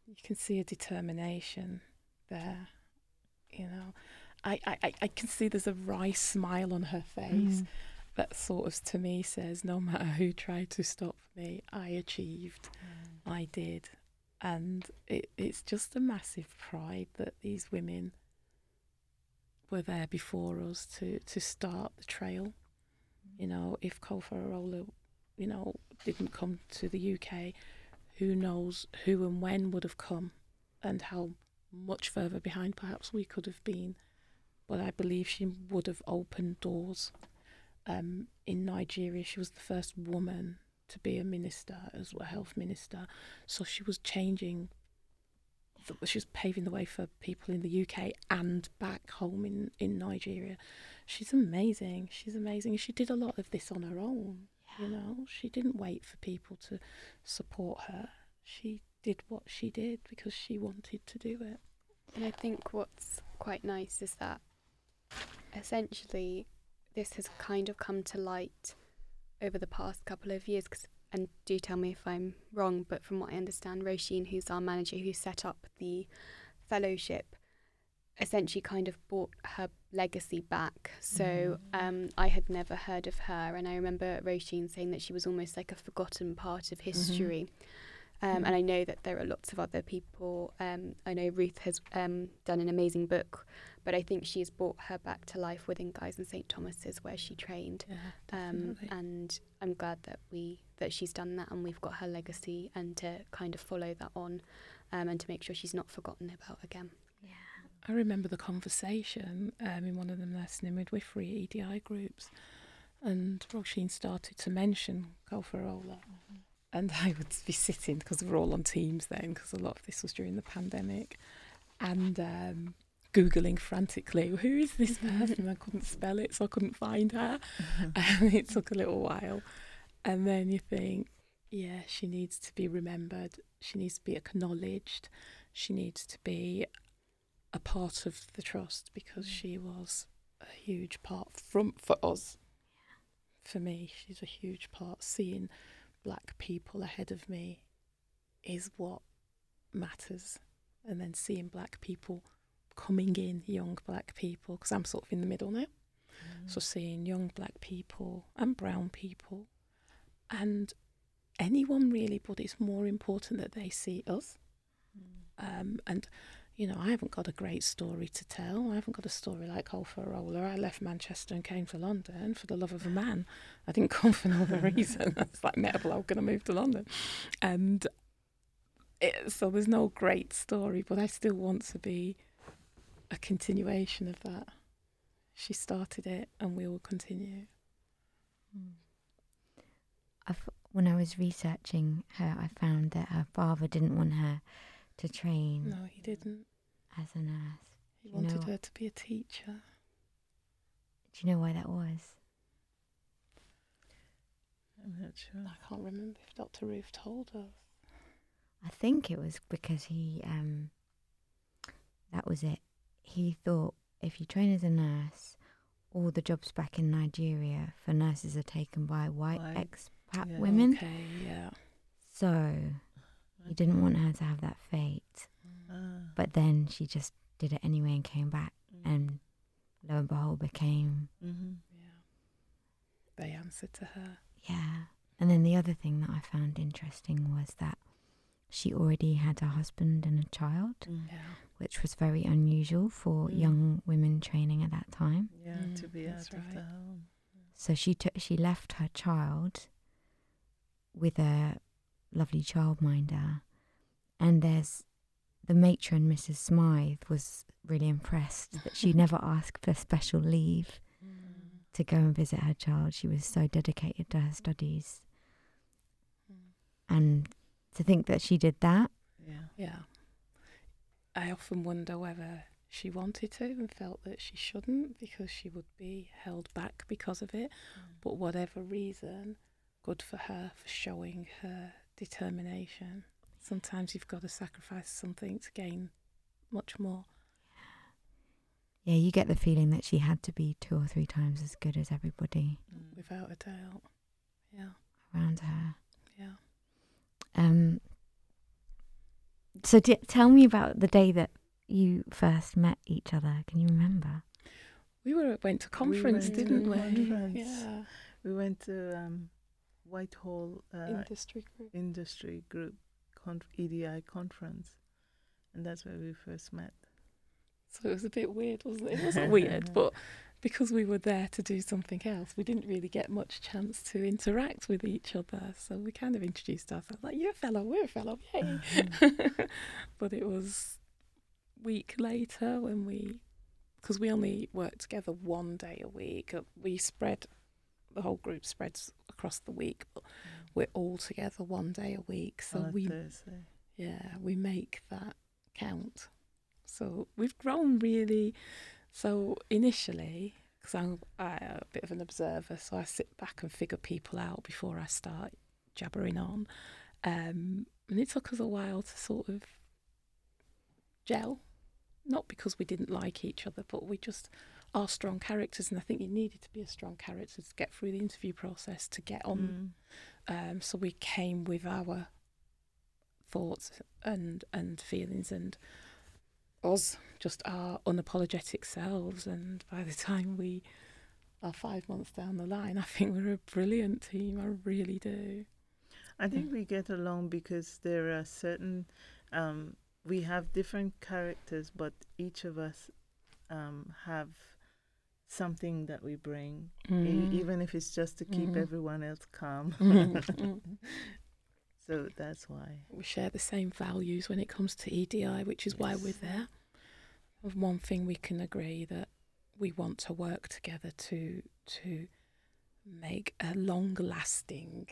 You can see a determination there. You know, I, I, I- can see there's a wry smile on her face Mm. that sort of to me says, no matter who tried to stop me, I achieved. I did. And it, it's just a massive pride that these women were there before us to, to start the trail. You know, if Kofoworola, you know, didn't come to the UK, who knows who and when would have come and how much further behind perhaps we could have been. But I believe she would have opened doors. Um, in Nigeria, she was the first woman to be a minister as well, health minister. So she was changing. Th- She paving the way for people in the UK and back home in, in Nigeria. She's amazing. She's amazing. She did a lot of this on her own. You know, she didn't wait for people to support her. She did what she did because she wanted to do it. And I think what's quite nice is that essentially this has kind of come to light over the past couple of years. 'cause- and do tell me if I'm wrong, but from what I understand, Roisin, who's our manager who set up the fellowship, essentially kind of brought her legacy back. So um, I had never heard of her, and I remember Roisin saying that she was almost like a forgotten part of history. Um, Mm. And I know that there are lots of other people. Um, I know Ruth has um, done an amazing book, but I think she has brought her back to life within Guys and St Thomas's, where she trained. Yeah, Um, and I'm glad that we that she's done that, and we've got her legacy, and to kind of follow that on, um, and to make sure she's not forgotten about again. Yeah, I remember the conversation um, in one of the nursing and midwifery EDI groups, and Roisin started to mention Kofoworola. And I would be sitting, because we were all on Teams then, because a lot of this was during the pandemic, and um, Googling frantically, who is this mm-hmm. person? I couldn't spell it, so I couldn't find her. Mm-hmm. and it took a little while. And then you think, yeah, she needs to be remembered, she needs to be acknowledged, she needs to be a part of the trust because mm. she was a huge part from for us. For me, she's a huge part. Seeing black people ahead of me is what matters, and then seeing black people coming in, young black people, because I'm sort of in the middle now. So seeing young black people and brown people, and anyone really, but it's more important that they see us. Um, and you know, I haven't got a great story to tell. I haven't got a story like Roller. I left Manchester and came to London for the love of a man. I didn't come for no other reason. It's like met a bloke and I moved to London, and it, so there's no great story, but I still want to be a continuation of that. She started it, and we will continue. I've, when I was researching her, I found that her father didn't want her to train No, he didn't. as a nurse. He Do you know wanted her to be a teacher. Do you know why that was? I'm not sure. I can't remember if Dr. Ruth told us. I think it was because he, um, that was it. He thought if you train as a nurse, all the jobs back in Nigeria for nurses are taken by white White, expat yeah. women. Okay, yeah. So he didn't want her to have that fate. Ah, But then she just did it anyway and came back, mm, and lo and behold, became mhm. Yeah. They answered to her. yeah. And then the other thing that I found interesting was that she already had a husband and a child, Mm. Yeah. which was very unusual for Mm. young women training at that time. Yeah, to Mm, be out that's of the home. So she took she left her child with a lovely childminder, and there's the matron, Mrs. Smythe, was really impressed that she never asked for special leave to go and visit her child. She was so dedicated to her studies, and to think that she did that, Yeah. Yeah. I often wonder whether she wanted to and felt that she shouldn't because she would be held back because of it. Mm. But whatever reason, good for her for showing her determination. Sometimes you've got to sacrifice something to gain much more. Yeah, you get the feeling that she had to be two or three times as good as everybody Mm. without a doubt. Yeah, around her. yeah. Um, so d- tell me about the day that you first met each other. Can you remember? We were went to conference, went didn't we? conference. Yeah. We went to um, Whitehall uh, Industry group. Industry Group conf- EDI conference, and that's where we first met. So it was a bit weird, wasn't it? It wasn't weird, but because we were there to do something else, we didn't really get much chance to interact with each other. So we kind of introduced ourselves like, "You're a fellow, we're a fellow, yay!" but it was week later when we, because we only worked together one day a week. uh, We spread, the whole group spreads across the week, but we're all together one day a week. So we Thursday. yeah, we make that count. So we've grown really. So initially, because I'm a bit of an observer, so I sit back and figure people out before I start jabbering on. Um, and it took us a while to sort of gel, not because we didn't like each other, but we just are strong characters, and I think you needed to be a strong character to get through the interview process to get on Mm. um, so we came with our thoughts and and feelings and us just our unapologetic selves. And by the time we are five months down the line, I think we're a brilliant team. I really do. I think we get along because there are certain. Um, we have different characters, but each of us um, have something that we bring, e- even if it's just to keep Mhm. everyone else calm. Mhm. so that's why. we share the same values when it comes to EDI, which is why we're there. And one thing we can agree that we want to work together to to make a long lasting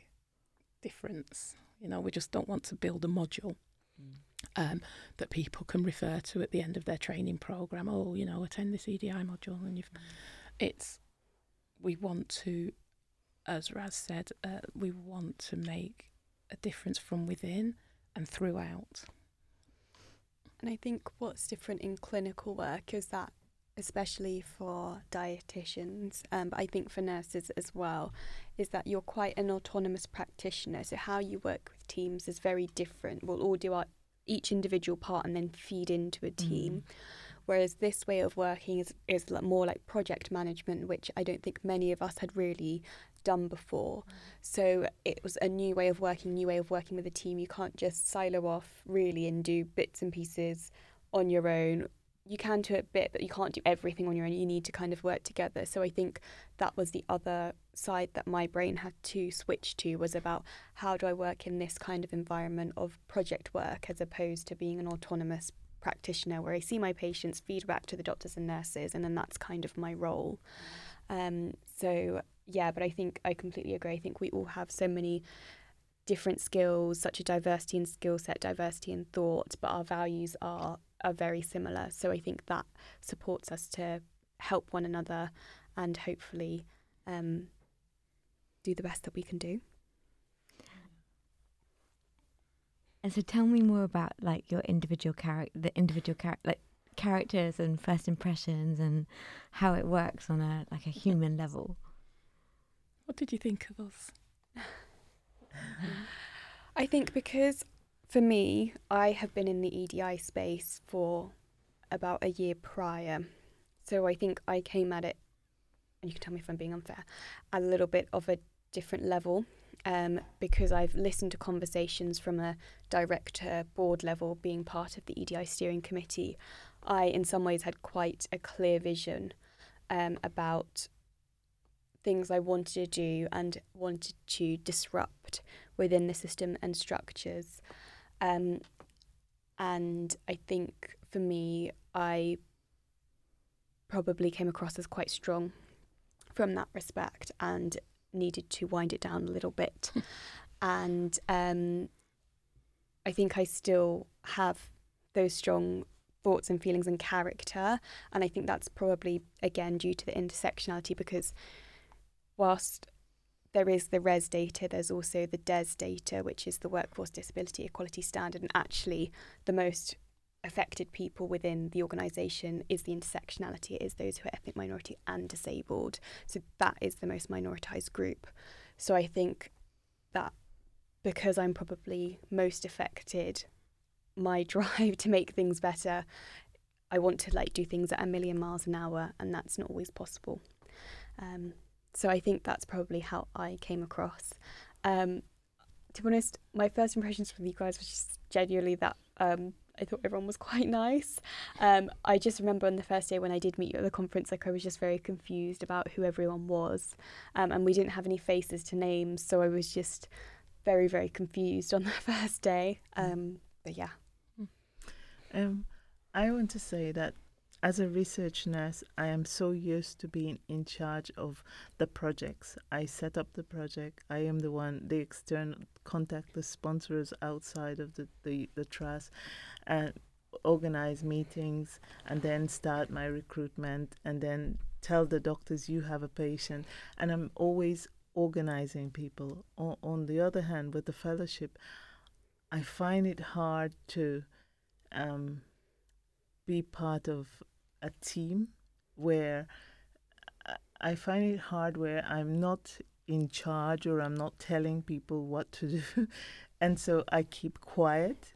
difference. You know, we just don't want to build a module um, that people can refer to at the end of their training program. Oh, you know, attend this EDI module, and you've. It's we want to, as Raz said, uh, we want to make a difference from within and throughout. And I think what's different in clinical work is that, especially for dietitians, um, but I think for nurses as well, is that you're quite an autonomous practitioner. So how you work with teams is very different. We'll all do our each individual part and then feed into a mm. team. Whereas this way of working is, is more like project management, which I don't think many of us had really done before. So it was a new way of working, new way of working with a team. You can't just silo off really and do bits and pieces on your own. You can do a bit, but you can't do everything on your own. You need to kind of work together. So I think that was the other side that my brain had to switch to was about how do I work in this kind of environment of project work as opposed to being an autonomous practitioner where I see my patients, feedback to the doctors and nurses, and then that's kind of my role. Um, so yeah, but I think I completely agree. I think we all have so many different skills, such a diversity in skill set, diversity in thought, but our values are are very similar. So I think that supports us to help one another and hopefully um, do the best that we can do. And so tell me more about like your individual character, the individual character, like characters and first impressions and how it works on a like a human level. What did you think of us? I think because for me, I have been in the EDI space for about a year prior. So I think I came at it, and you can tell me if I'm being unfair, a little bit of a different level um, because I've listened to conversations from a director board level being part of the EDI steering committee. I, in some ways, had quite a clear vision um, about things I wanted to do and wanted to disrupt within the system and structures. Um, and I think for me, I probably came across as quite strong from that respect and needed to wind it down a little bit. and um, I think I still have those strong thoughts and feelings and character. And I think that's probably, again, due to the intersectionality because whilst there is the RES data, there's also the DES data, which is the Workforce Disability Equality Standard. And actually, the most affected people within the organisation is the intersectionality, it is those who are ethnic minority and disabled. So that is the most minoritised group. So I think that because I'm probably most affected, my drive to make things better, I want to like do things at a million miles an hour, and that's not always possible. Um, so I think that's probably how I came across. Um, to be honest, my first impressions from you guys was just genuinely that um, I thought everyone was quite nice. Um, I just remember on the first day when I did meet you at the conference, like I was just very confused about who everyone was, um, and we didn't have any faces to names, so I was just very very confused on the first day. Um, but yeah. Um, I want to say that as a research nurse, I am so used to being in charge of the projects. I set up the project. I am the one, the external contact the sponsors outside of the, the, the trust and organize meetings and then start my recruitment and then tell the doctors you have a patient. And I'm always organizing people. O- on the other hand, with the fellowship, I find it hard to um, be part of a team where I find it hard where I'm not in charge or I'm not telling people what to do, and so I keep quiet.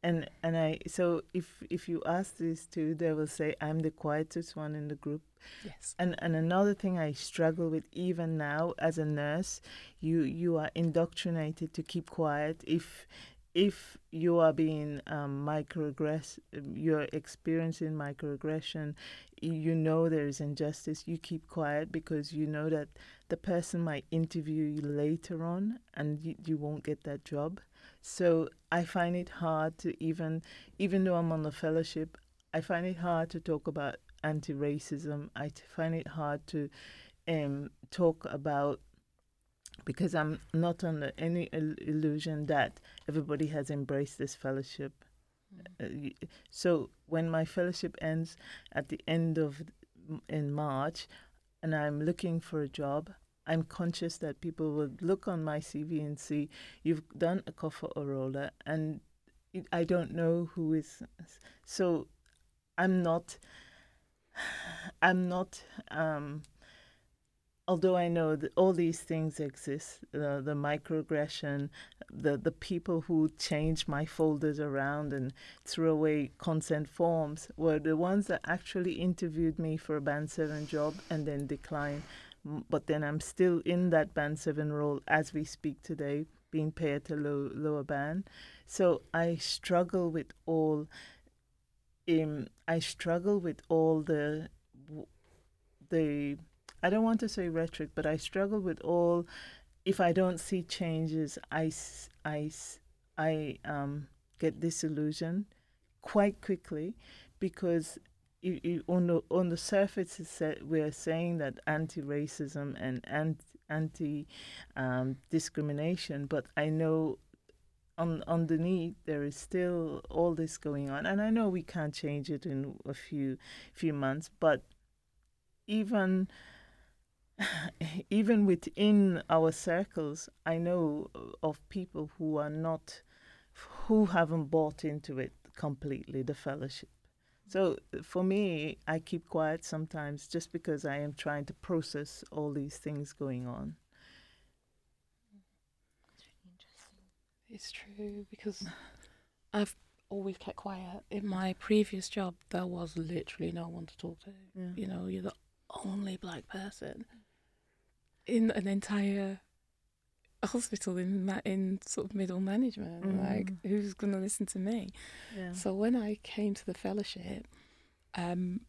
And and I so if if you ask these two, they will say I'm the quietest one in the group. Yes. And and another thing I struggle with even now as a nurse, you you are indoctrinated to keep quiet. If if you are being um, microaggress, you're experiencing microaggression, you know there is injustice, you keep quiet because you know that the person might interview you later on and you, you won't get that job. So I find it hard to even, even though I'm on the fellowship, I find it hard to talk about anti-racism. I find it hard to um, talk about because I'm not under any illusion that everybody has embraced this fellowship. Mm. Uh, so when my fellowship ends at the end of in March, and I'm looking for a job, I'm conscious that people will look on my CV and see you've done a Kofoworola, and I don't know who is. So I'm not. I'm not. Um, although I know that all these things exist, uh, the microaggression, the the people who change my folders around and threw away consent forms were the ones that actually interviewed me for a band seven job and then declined. But then I'm still in that band seven role as we speak today, being paid to low, lower band. So I struggle with all. Um, I struggle with all the the I don't want to say rhetoric, but I struggle with all. If I don't see changes, I, I, I um, get disillusioned quite quickly because you, you, on the on the surface we're saying that anti-racism and anti, anti um, discrimination, but I know on underneath there is still all this going on, and I know we can't change it in a few few months, but even even within our circles, I know of people who are not, who haven't bought into it completely, the fellowship. So for me, I keep quiet sometimes just because I am trying to process all these things going on. It's true because I've always kept quiet. In my previous job, there was literally no one to talk to. Yeah. You know, you're the only black person in an entire hospital in ma- in sort of middle management. Mm. Like, who's going to listen to me? Yeah. So when I came to the fellowship, um,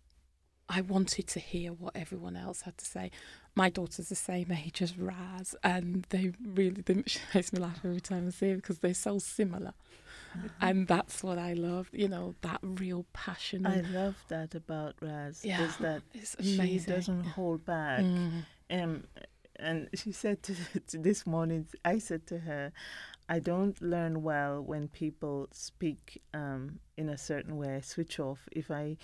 I wanted to hear what everyone else had to say. My daughter's the same age as Raz, and they really they makes me laugh every time I see them because they're so similar. Mm-hmm. And that's what I love, you know, that real passion. I love that about Raz. Yeah, is that she doesn't hold back. Mm. Um, and she said to, to this morning, I said to her, I don't learn well when people speak um, in a certain way. I switch off. If I,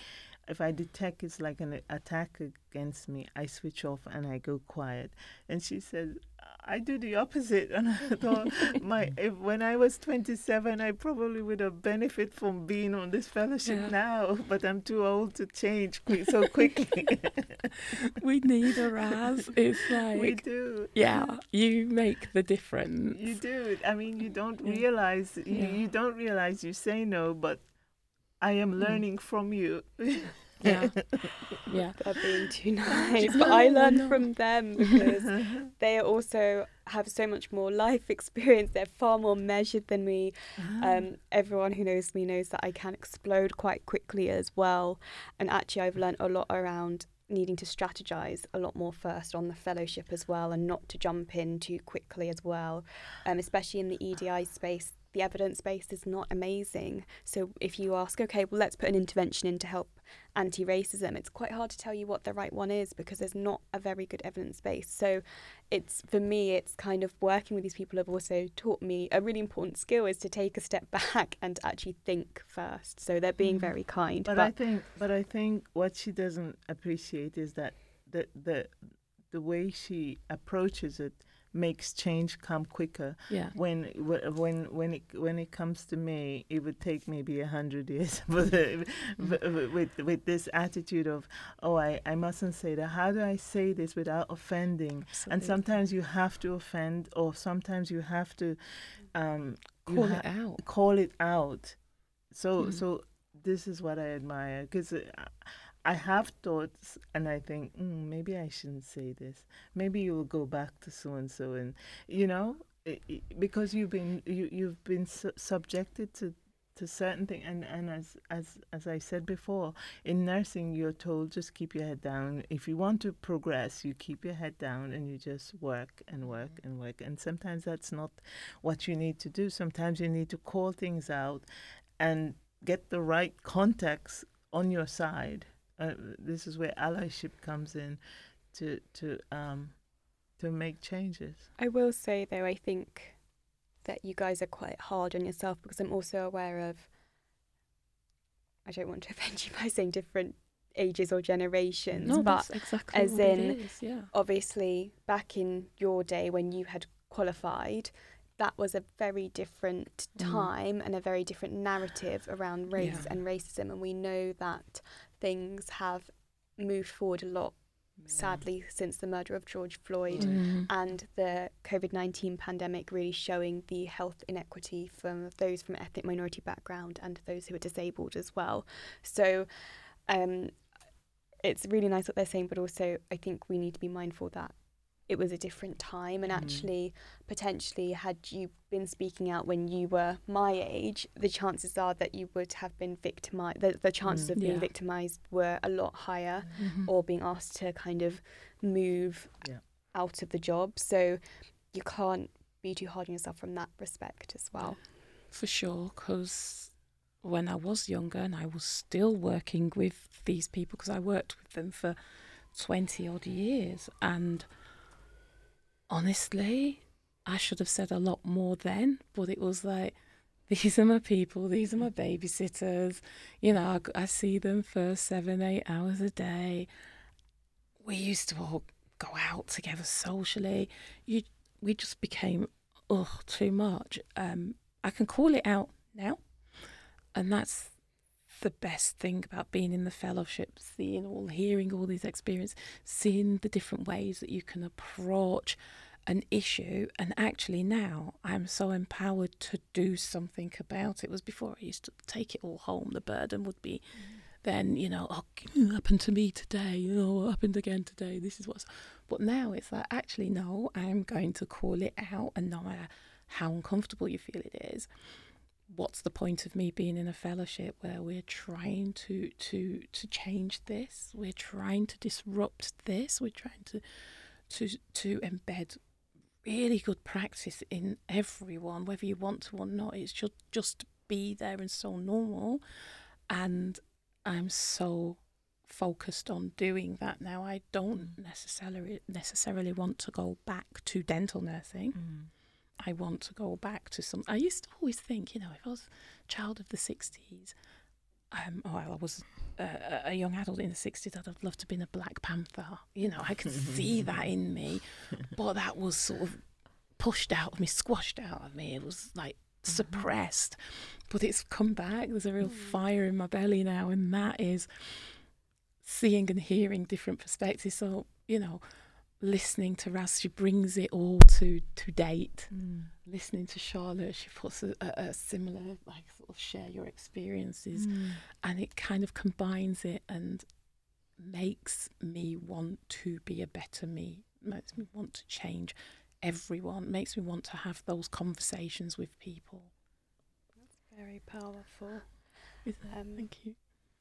if I detect it's like an attack against me, I switch off and I go quiet. And she said, I do the opposite, and I thought my if, when I was 27, I probably would have benefit from being on this fellowship Yeah. now, but I'm too old to change so quickly. we need a Raz. It's like we do. yeah, you make the difference. You do. I mean, you don't Yeah. realize you, Yeah. you don't realize you say no, but I am Mm. learning from you. Yeah, yeah. They're being too nice, but I no, learned from them because they also have so much more life experience. They're far more measured than me. Um, everyone who knows me knows that I can explode quite quickly as well. And actually, I've learned a lot around needing to strategize a lot more first on the fellowship as well and not to jump in too quickly as well um, especially in the edi space the evidence base is not amazing. So if you ask okay well let's put an intervention in to help anti-racism it's quite hard to tell you what the right one is because there's not a very good evidence base. So it's for me it's kind of working with these people have also taught me a really important skill is to take a step back and to actually think first. So they're being Mhm. very kind But, I think, but I think what she doesn't appreciate is that the the the way she approaches it makes change come quicker. Yeah. When wh- when when it when it comes to me, it would take maybe a hundred years. but uh, v- with with this attitude of, oh, I I mustn't say that. How do I say this without offending? And sometimes you have to offend, or sometimes you have to um, call ha- it out. call it out. So Mhm. so this is what I admire because I have thoughts and I think mm, maybe I shouldn't say this. Maybe you will go back to so and so and you know because you've been you you've been su- subjected to to certain things and and as as as I said before in nursing you're told just keep your head down. If you want to progress you keep your head down and you just work and work and work. And sometimes that's not what you need to do. Sometimes you need to call things out and get the right context on your side uh, this is where allyship comes in to to um to make changes I will say though, I think that you guys are quite hard on yourself because I'm also aware of. I don't want to offend you by saying different ages or generations, No, but that's exactly as what in- it is. Yeah. obviously back in your day when you had qualified, that was a very different Mm. time and a very different narrative around race Yeah. and racism, and we know that things have moved forward a lot. Sadly, since the murder of George Floyd, Mm. and the COVID 19 pandemic really showing the health inequity from those from ethnic minority background and those who are disabled as well. So um, it's really nice what they're saying, but also I think we need to be mindful that it was a different time and Mhm. actually potentially had you been speaking out when you were my age the chances are that you would have been victimized the, the chances Mm. of being Yeah. victimized were a lot higher Mhm. or being asked to kind of move Yeah. out of the job. So you can't be too hard on yourself from that respect as well. For sure, because when I was younger and I was still working with these people, because I worked with them for 20 odd years, and honestly, I should have said a lot more then, but it was like, these are my people, these are my babysitters, you know, I, I see them for seven, eight hours a day. We used to all go out together socially. You, we just became, oh, too much. Um, I can call it out now. And that's the best thing about being in the fellowship, seeing all, hearing all these experiences, seeing the different ways that you can approach an issue. And actually, now I'm so empowered to do something about it. Was before I used to take it all home. The burden would be then, you know, oh, happened to me today, you know, happened again today. This is what's. But now it's like, actually, no, I'm going to call it out. And no matter how uncomfortable you feel it is, what's the point of me being in a fellowship where we're trying to to to change this? We're trying to disrupt this. We're trying to to to embed really good practice in everyone whether you want to or not. It should just be there and so normal. And i'm so focused on doing that now. I don't mm. necessarily necessarily want to go back to dental nursing mm. I want to go back to some. I used to always think, you know, if I was a child of the 60s, um, or I was uh, a young adult in the 60s, I'd have loved to have been a Black Panther. You know, I could see that in me, but that was sort of pushed out of me, squashed out of me. It was like suppressed, but it's come back. There's a real fire in my belly now, and that is seeing and hearing different perspectives. So you know, listening to Raz, she brings it all to to date. Mm. Listening to Charlotte, she puts a, a, a similar like sort of share your experiences, Mm. and it kind of combines it and makes me want to be a better me. Makes me want to change everyone. Makes me want to have those conversations with people. That's very powerful. Um, Thank you.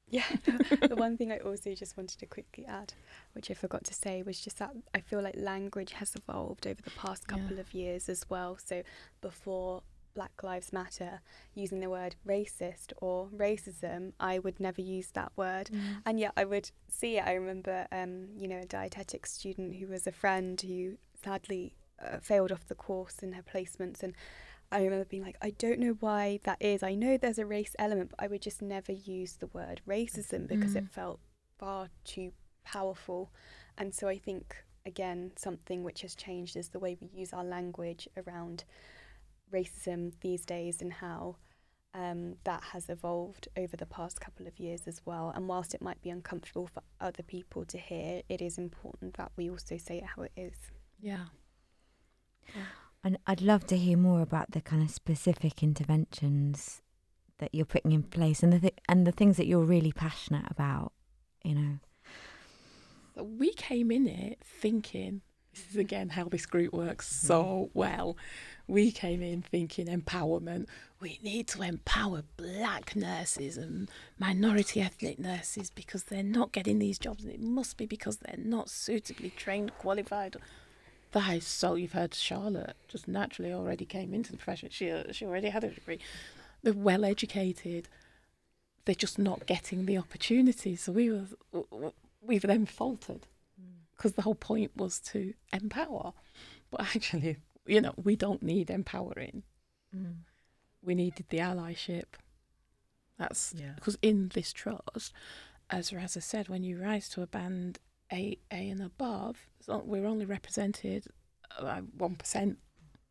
Yeah. the one thing I also just wanted to quickly add, which I forgot to say, was just that I feel like language has evolved over the past Yeah. couple of years as well. So before Black Lives Matter, using the word racist or racism, I would never use that word. Mm. And yet I would see it. I remember, um, you know, a dietetics student who was a friend who sadly uh, failed off the course in her placements. And I remember being like, I don't know why that is. I know there's a race element, but I would just never use the word racism because Mm. it felt far too powerful. And so I think, again, something which has changed is the way we use our language around racism these days and how um, that has evolved over the past couple of years as well. And whilst it might be uncomfortable for other people to hear, it is important that we also say it how it is. Yeah. And I'd love to hear more about the kind of specific interventions that you're putting in place and the th- and the things that you're really passionate about. You know. We came in it thinking, this is again how this group works mm-hmm. so well. We came in thinking empowerment. We need to empower black nurses and minority ethnic nurses because they're not getting these jobs and it must be because they're not suitably trained, qualified. That is so you've heard Charlotte just naturally already came into the profession. She uh, she already had a degree. They're well educated. They're just not getting the opportunities. So we were we've then faltered because the whole point was to empower. But actually, you know, we don't need empowering. Mm. We needed the allyship. That's Yeah. because in this trust, as Raza said, when you rise to a band A, A and above, we're only represented by one percent.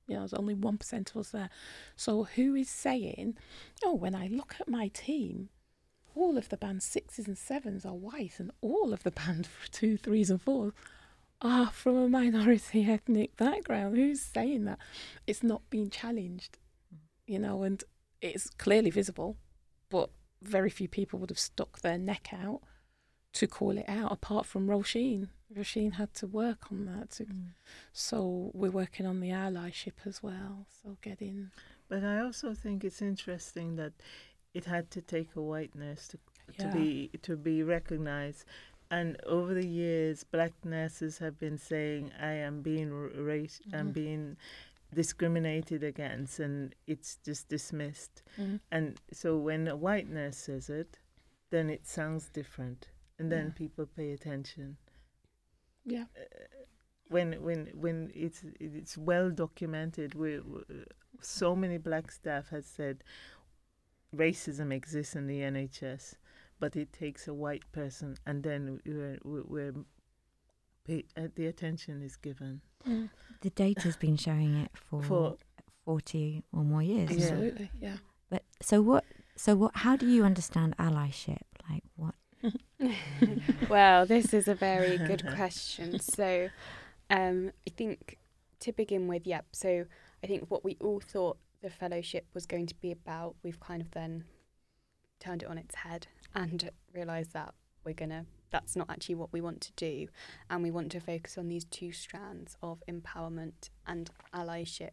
You know, there's only one percent of us there. So who is saying, "Oh, when I look at my team, all of the band sixes and sevens are white, and all of the band two, threes, and fours are from a minority ethnic background"? Who's saying that? It's not being challenged, you know, and it's clearly visible, but very few people would have stuck their neck out to call it out, apart from Roisin. Roisin had to work on that. To, Mm. so we're working on the allyship as well. So getting But I also think it's interesting that it had to take a white nurse to, Yeah. to be to be recognized. And over the years, black nurses have been saying, "I am being race, I'm Mhm. being discriminated against," and it's just dismissed. And so when a white nurse says it, then it sounds different, and then Yeah. people pay attention. yeah, When when when it's it's well documented, we, we so many black staff has said racism exists in the NHS, but it takes a white person, and then we're, we're, we're pay, uh, the attention is given. The data's been showing it for, For- forty or more years. Yeah. absolutely, yeah. But so what? So what? How do you understand allyship? Like what? well, this is a very good question. So, um, I think to begin with, yep. So, I think what we all thought the fellowship was going to be about, we've kind of then turned it on its head and realised that we're gonna. That's not actually what we want to do, and we want to focus on these two strands of empowerment and allyship.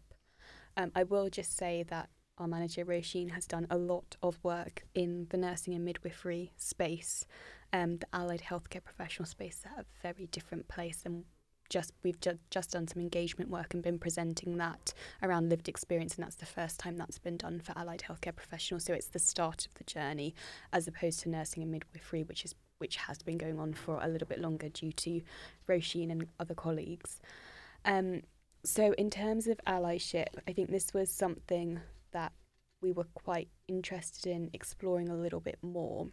Um, I will just say that our manager Roisin has done a lot of work in the nursing and midwifery space um, the allied healthcare professional space at a very different place and just we've ju- just done some engagement work and been presenting that around lived experience and that's the first time that's been done for allied healthcare professionals. So it's the start of the journey as opposed to nursing and midwifery which is which has been going on for a little bit longer due to Roisin and other colleagues. Um, so in terms of allyship I think this was something that we were quite interested in exploring a little bit more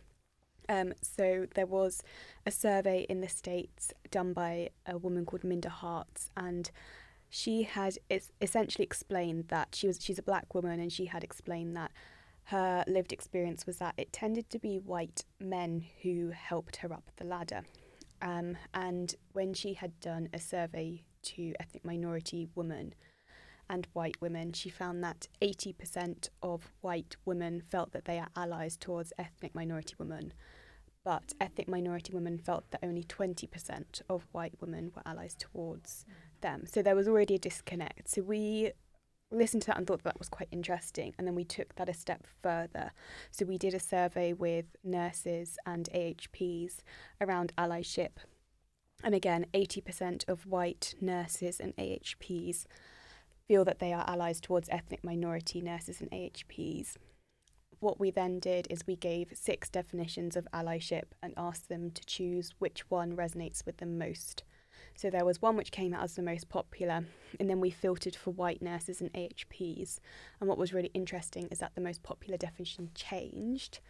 um, so there was a survey in the States done by a woman called Minda Harts, and she had es- essentially explained that she was she's a black woman, and she had explained that her lived experience was that it tended to be white men who helped her up the ladder. Um, and when she had done a survey to ethnic minority women and white women, she found that 80% of white women felt that they are allies towards ethnic minority women, but ethnic minority women felt that only 20% of white women were allies towards them. So there was already a disconnect. So we listened to that and thought that was quite interesting. And then we took that a step further. So we did a survey with nurses and AHPs around allyship. And again, 80% of white nurses and AHPs feel that they are allies towards ethnic minority nurses and AHPs. What we then did is we gave six definitions of allyship and asked them to choose which one resonates with them most. So there was one which came out as the most popular, and then we filtered for white nurses and AHPs. And what was really interesting is that the most popular definition changed,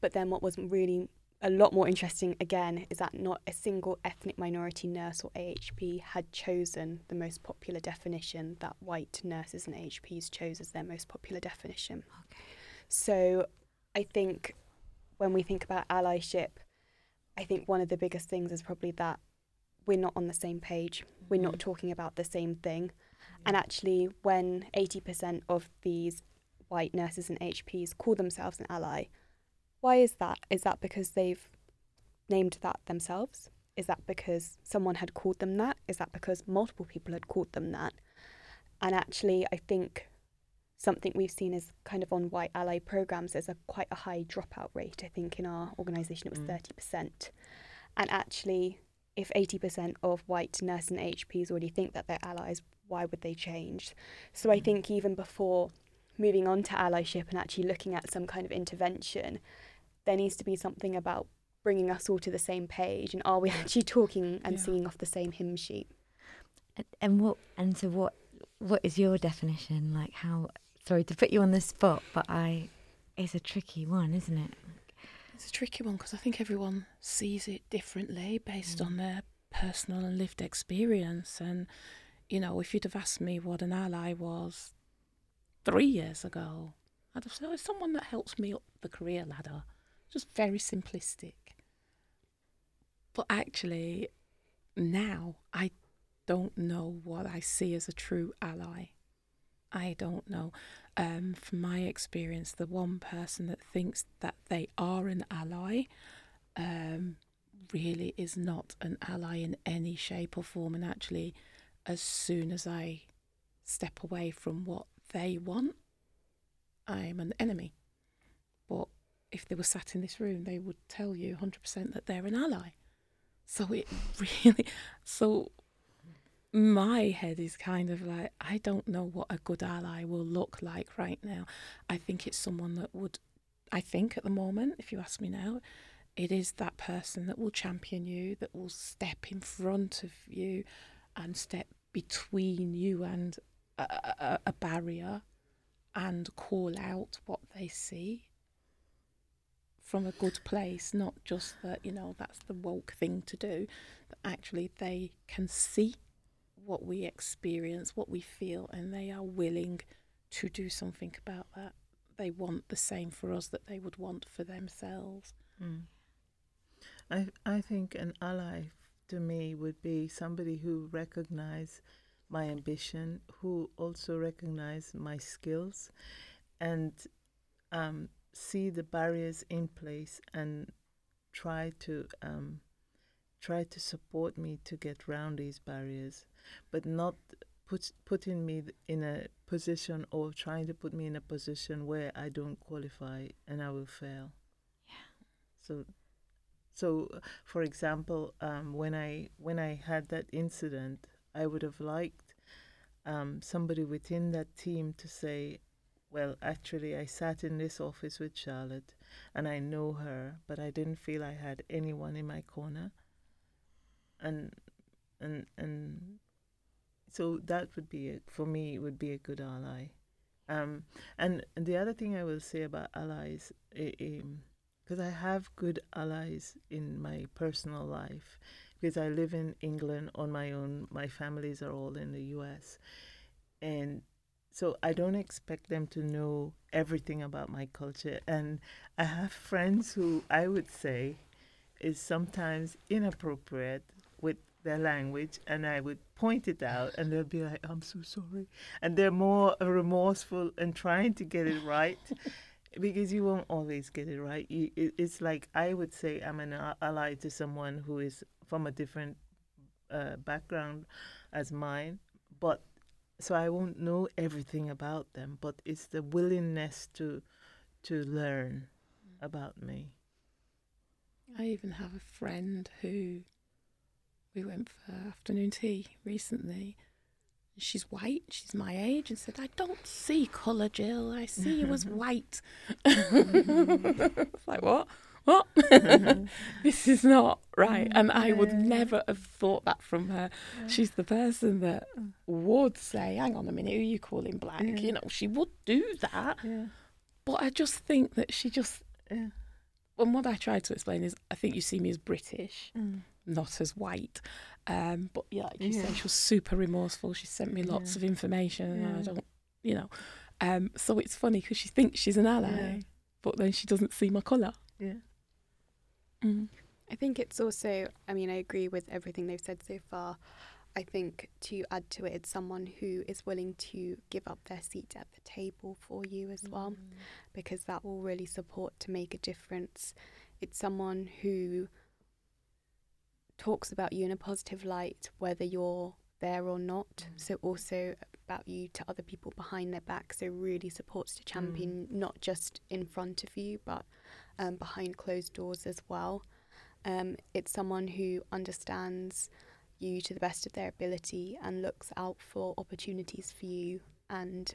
but then what was really a lot more interesting again is that not a single ethnic minority nurse or AHP had chosen the most popular definition that white nurses and AHPs chose as their most popular definition. Okay. So I think when we think about allyship, I think one of the biggest things is probably that we're not on the same page. We're not mm. talking about the same thing. And actually, when 80% of these white nurses and AHPs call themselves an ally, why is that? Is that because they've named that themselves? Is that because someone had called them that? Is that because multiple people had called them that? And actually, I think something we've seen is kind of on white ally programs, there's a quite a high dropout rate. I think in our organisation it was Mm. 30%. And actually, if 80% of white nurses and AHPs already think that they're allies, why would they change? So I Mm. think even before moving on to allyship and actually looking at some kind of intervention, there needs to be something about bringing us all to the same page and are we actually talking and Yeah. singing off the same hymn sheet? And, and what? And so what? What is your definition? Like how? Sorry to put you on the spot, but I. It's a tricky one, isn't it? It's a tricky one because I think everyone sees it differently based Mm. on their personal and lived experience. And, you know, if you'd have asked me what an ally was three years ago, I'd have said, oh, it's someone that helps me up the career ladder. Just very simplistic. But actually, now I don't know what I see as a true ally. I don't know. Um, from my experience, the one person that thinks that they are an ally um, really is not an ally in any shape or form. And actually, as soon as I step away from what they want, I'm an enemy. If they were sat in this room, they would tell you 100% that they're an ally. So it really, so my head is kind of like, I don't know what a good ally will look like right now. I think it's someone that would, I think at the moment, if you ask me now, it is that person that will champion you, that will step in front of you and step between you and a, a, a barrier and call out what they see from a good place, not just that, you know, that's the woke thing to do, but actually they can see what we experience, what we feel, and they are willing to do something about that. They want the same for us that they would want for themselves. Mm. I I think an ally to me would be somebody who recognize my ambition, who also recognize my skills, and um, see the barriers in place and try to um, try to support me to get round these barriers, but not put putting me in a position or trying to put me in a position where I don't qualify and I will fail. Yeah. So, so for example, um, when I when I had that incident, I would have liked um, somebody within that team to say, "Well, actually, I sat in this office with Charlotte, and I know her, but I didn't feel I had anyone in my corner." And and and so that would be a, for me. It would be a good ally. Um, and, the other thing I will say about allies. because I have good allies in my personal life. because I live in England on my own. My families are all in the US. And so I don't expect them to know everything about my culture. And I have friends who I would say is sometimes inappropriate with their language, and I would point it out, and they'll be like, I'm so sorry. And they're more remorseful and trying to get it right. because you won't always get it right. You, it, it's like I would say I'm an ally to someone who is from a different uh, background as mine, but so I won't know everything about them. But it's the willingness to to learn mm. about me. I even have a friend who we went for afternoon tea recently. She's white, she's my age, and said, I don't see colour, Jill. I see you as white. it's like, what? What? this is not right. And I would never have thought that from her. She's the person that would say, hang on a minute, who are you calling black? You know, she would do that. But I just think that she just. Yeah. And what I tried to explain is, I think you see me as British, Mm. not as white. Um, but yeah, like you Yeah. say, she was super remorseful. She sent me lots Yeah. of information, and I don't, you know. Um, so it's funny because she thinks she's an ally, Yeah. but then she doesn't see my colour. Yeah. Mm. I think it's also, I mean, I agree with everything they've said so far. I think to add to it, it's someone who is willing to give up their seat at the table for you as mm-hmm. well, because that will really support to make a difference. It's someone who talks about you in a positive light, whether you're there or not. Mm-hmm. So, also about you to other people behind their back. So, really supports to champion not just in front of you, but um, behind closed doors as well. Um, it's someone who understands you to the best of their ability and looks out for opportunities for you and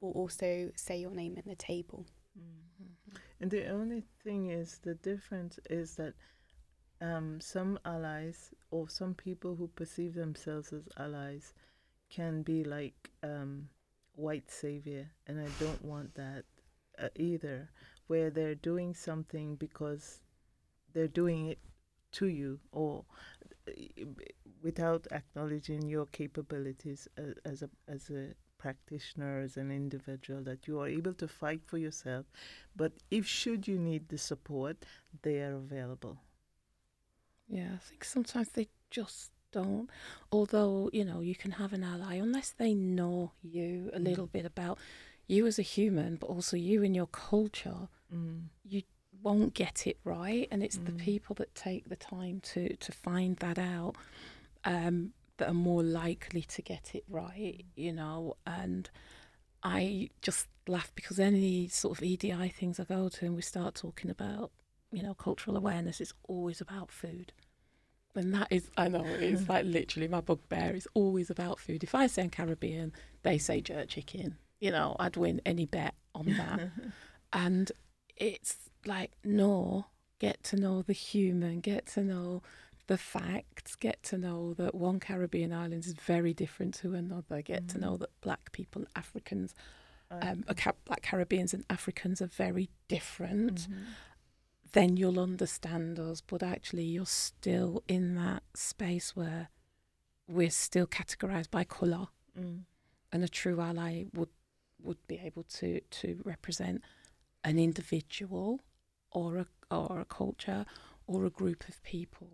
will also say your name in the table. And the only thing is, the difference is that um, some allies or some people who perceive themselves as allies can be like um, white savior, and I don't want that uh, either. Where they're doing something because they're doing it to you, or uh, without acknowledging your capabilities as, as a as a practitioner, as an individual, that you are able to fight for yourself. But if should you need the support, they are available. Yeah, I think sometimes they just don't. Although, you know, you can have an ally unless they know you a little bit about you as a human, but also you and your culture, Mm. you won't get it right. And it's the Mm. people that take the time to, to find that out um, that are more likely to get it right, you know. And I just laugh because any sort of EDI things I go to and we start talking about, you know, cultural awareness, it's always about food. And that is, I know, it's like literally my bugbear is always about food. If I say Caribbean, they say jerk chicken. You know, I'd win any bet on that. and it's like, no, get to know the human, get to know the facts, get to know that one Caribbean island is very different to another, get to know that black people and Africans, um, Ca- black Caribbeans and Africans are very different Mhm. then you'll understand us. But actually, you're still in that space where we're still categorized by colour, Mm. and a true ally would would be able to to represent an individual or a or a culture or a group of people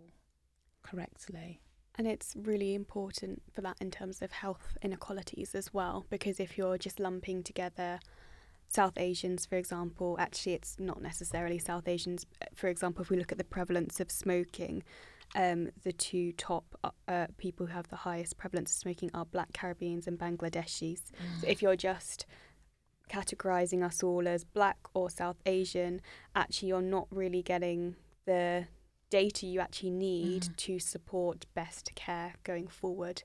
correctly. And it's really important for that in terms of health inequalities as well, because if you're just lumping together South Asians, for example, actually it's not necessarily South Asians. For example, if we look at the prevalence of smoking, um, the two top uh, uh, people who have the highest prevalence of smoking are Black Caribbeans and Bangladeshis. So if you're just categorizing us all as Black or South Asian, actually you're not really getting the data you actually need Mhm. to support best care going forward.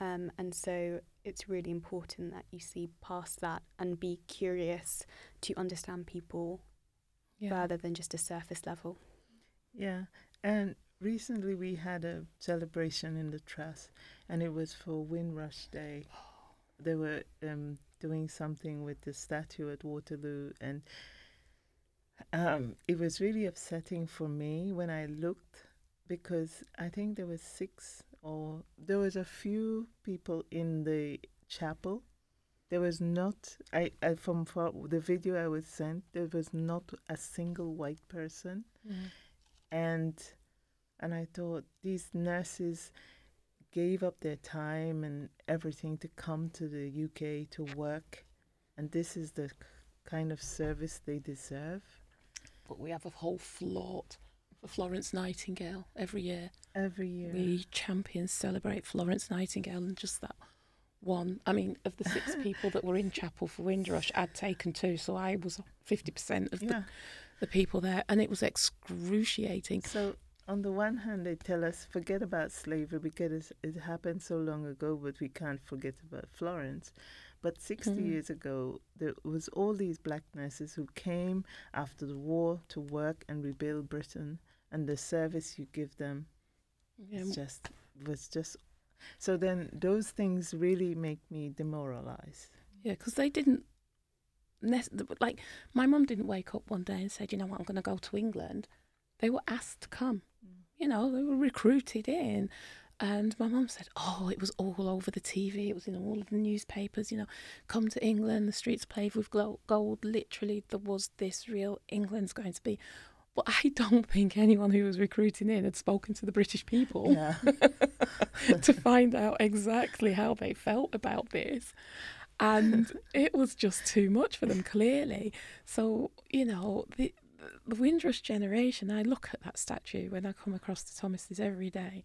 Um, and so it's really important that you see past that and be curious to understand people Yeah. further than just a surface level. Yeah, and recently we had a celebration in the trust, and it was for Windrush Day. They were um, doing something with the statue at Waterloo, and um, it was really upsetting for me when I looked because I think there was six or there was a few people in the chapel. There was not I, I from for the video I was sent. There was not a single white person, and and I thought these nurses gave up their time and everything to come to the UK to work, and this is the kind of service they deserve. But we have a whole float for Florence Nightingale every year. Every year, We champions celebrate Florence Nightingale and just that one. I mean, of the six people that were in chapel for Windrush, I'd taken two, so I was 50% of the, the people there, and it was excruciating. So on the one hand, they tell us forget about slavery because it happened so long ago, but we can't forget about Florence. But 60 Mm. years ago, there was all these black nurses who came after the war to work and rebuild Britain, and the service you give them Yeah, just was just. So then those things really make me demoralized. Yeah, because they didn't. Like, my mum didn't wake up one day and said, you know what, I'm going to go to England. They were asked to come. You know, they were recruited in. And my mum said, oh, it was all over the TV. It was in all of the newspapers, you know, come to England, the streets paved with gold. Literally, there was this real England's going to be. But I don't think anyone who was recruiting in had spoken to the British people Yeah. to find out exactly how they felt about this. And it was just too much for them, clearly. So, you know, the, the Windrush generation, I look at that statue when I come across the Thomases every day.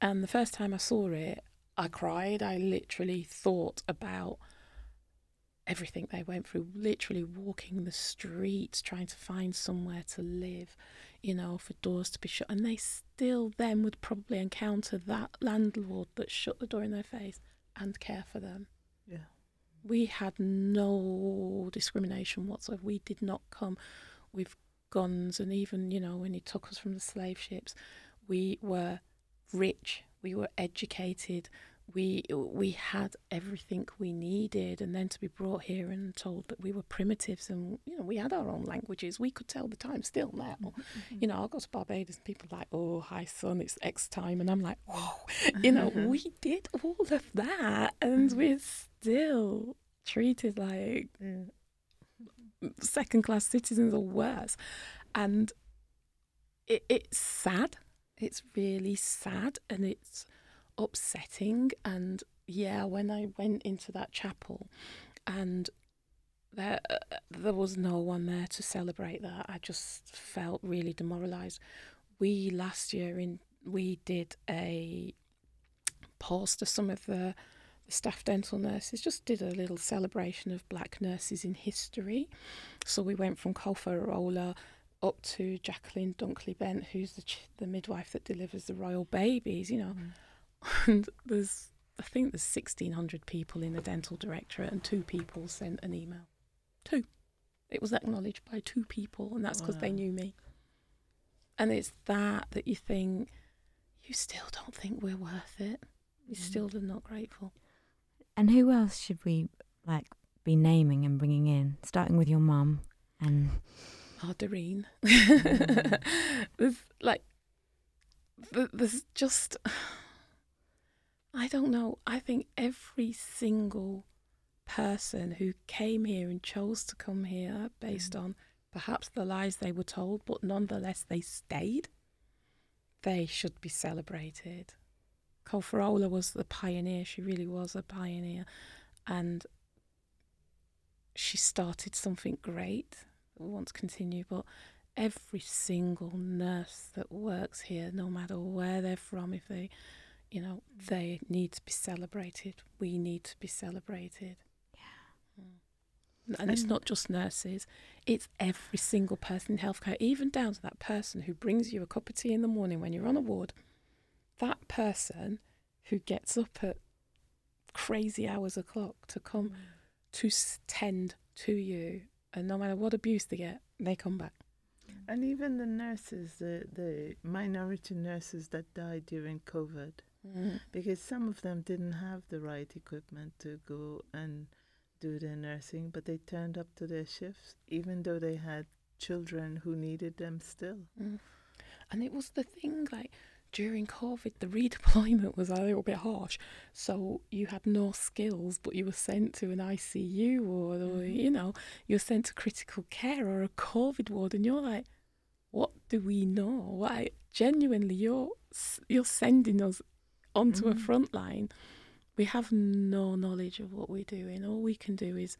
And the first time I saw it, I cried. I literally thought about everything they went through, literally walking the streets, trying to find somewhere to live, you know, for doors to be shut. And they still then would probably encounter that landlord that shut the door in their face and care for them. Yeah. We had no discrimination whatsoever. We did not come with guns, and even, you know, when he took us from the slave ships, we were rich, we were educated, we we had everything we needed, and then to be brought here and told that we were primitives, and you know, we had our own languages. We could tell the time still now. Mm-hmm, mm-hmm. You know, I'll go to Barbados and people are like, "Oh, hi son, it's X time," and I'm like, "Whoa," you know, we did all of that, and mm-hmm. we're still treated like Yeah. Second class citizens or worse. And it, it's sad. It's really sad and it's upsetting. And yeah, when I went into that chapel and there, uh, there was no one there to celebrate that, I just felt really demoralised. We last year in we did a pause to some of the the staff dental nurses just did a little celebration of black nurses in history. So we went from Kofoworola up to Jacqueline Dunkley Bent, who's the ch- the midwife that delivers the royal babies, you know. Mm. And there's I think there's 1600 people in the dental directorate and two people sent an email. Two. It was acknowledged by two people and that's because they knew me. And it's that that you think you still don't think we're worth it. You mm. still are not grateful. And who else should we like be naming and bringing in? Starting with your mum and Oh, Doreen. Mm. there's like, there's just, I don't know. I think every single person who came here and chose to come here based mm. on perhaps the lies they were told, but nonetheless they stayed, they should be celebrated. Kofoworola was the pioneer. She really was a pioneer. And she started something great we want to continue, but every single nurse that works here, no matter where they're from, if they, you know, they need to be celebrated. We need to be celebrated. Yeah. And it's not just nurses, it's every single person in healthcare, even down to that person who brings you a cup of tea in the morning when you're on a ward. That person who gets up at crazy hours o'clock to come mm. to tend to you, and no matter what abuse they get, they come back. Mm. And even the nurses, the, the minority nurses that died during COVID, mm. because some of them didn't have the right equipment to go and do their nursing, but they turned up to their shifts, even though they had children who needed them still. Mm. And it was the thing like during COVID, the redeployment was a little bit harsh. So you had no skills, but you were sent to an ICU ward, or Mhm. you know, you're sent to critical care or a COVID ward, and you're like, what do we know? Why genuinely, you're you're sending us onto a Mhm. front line. We have no knowledge of what we're doing. All we can do is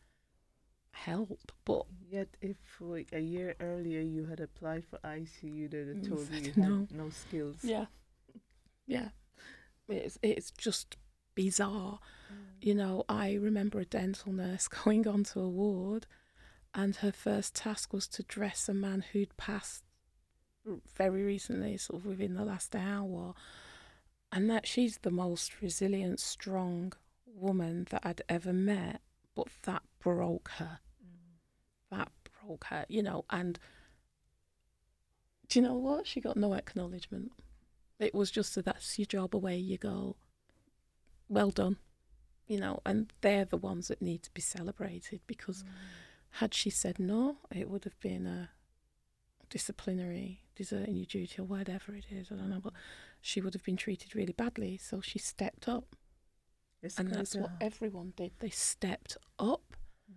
help, but Yet, if we, a year earlier you had applied for ICU, they'd have Mm, told you you had no. no skills. yeah, yeah, it's it's just bizarre. Mm. You know, I remember a dental nurse going onto a ward, and her first task was to dress a man who'd passed very recently, sort of within the last hour, and that she's the most resilient, strong woman that I'd ever met. But that broke her. Mm. That broke her, you know. And do you know what? She got no acknowledgement. It was just a that's your job, away you go. Well done, you know. And they're the ones that need to be celebrated because mm. had she said no, it would have been a disciplinary, deserting your duty or whatever it is. I don't know, but she would have been treated really badly. So she stepped up, It's and that's what everyone did. They stepped up, mm.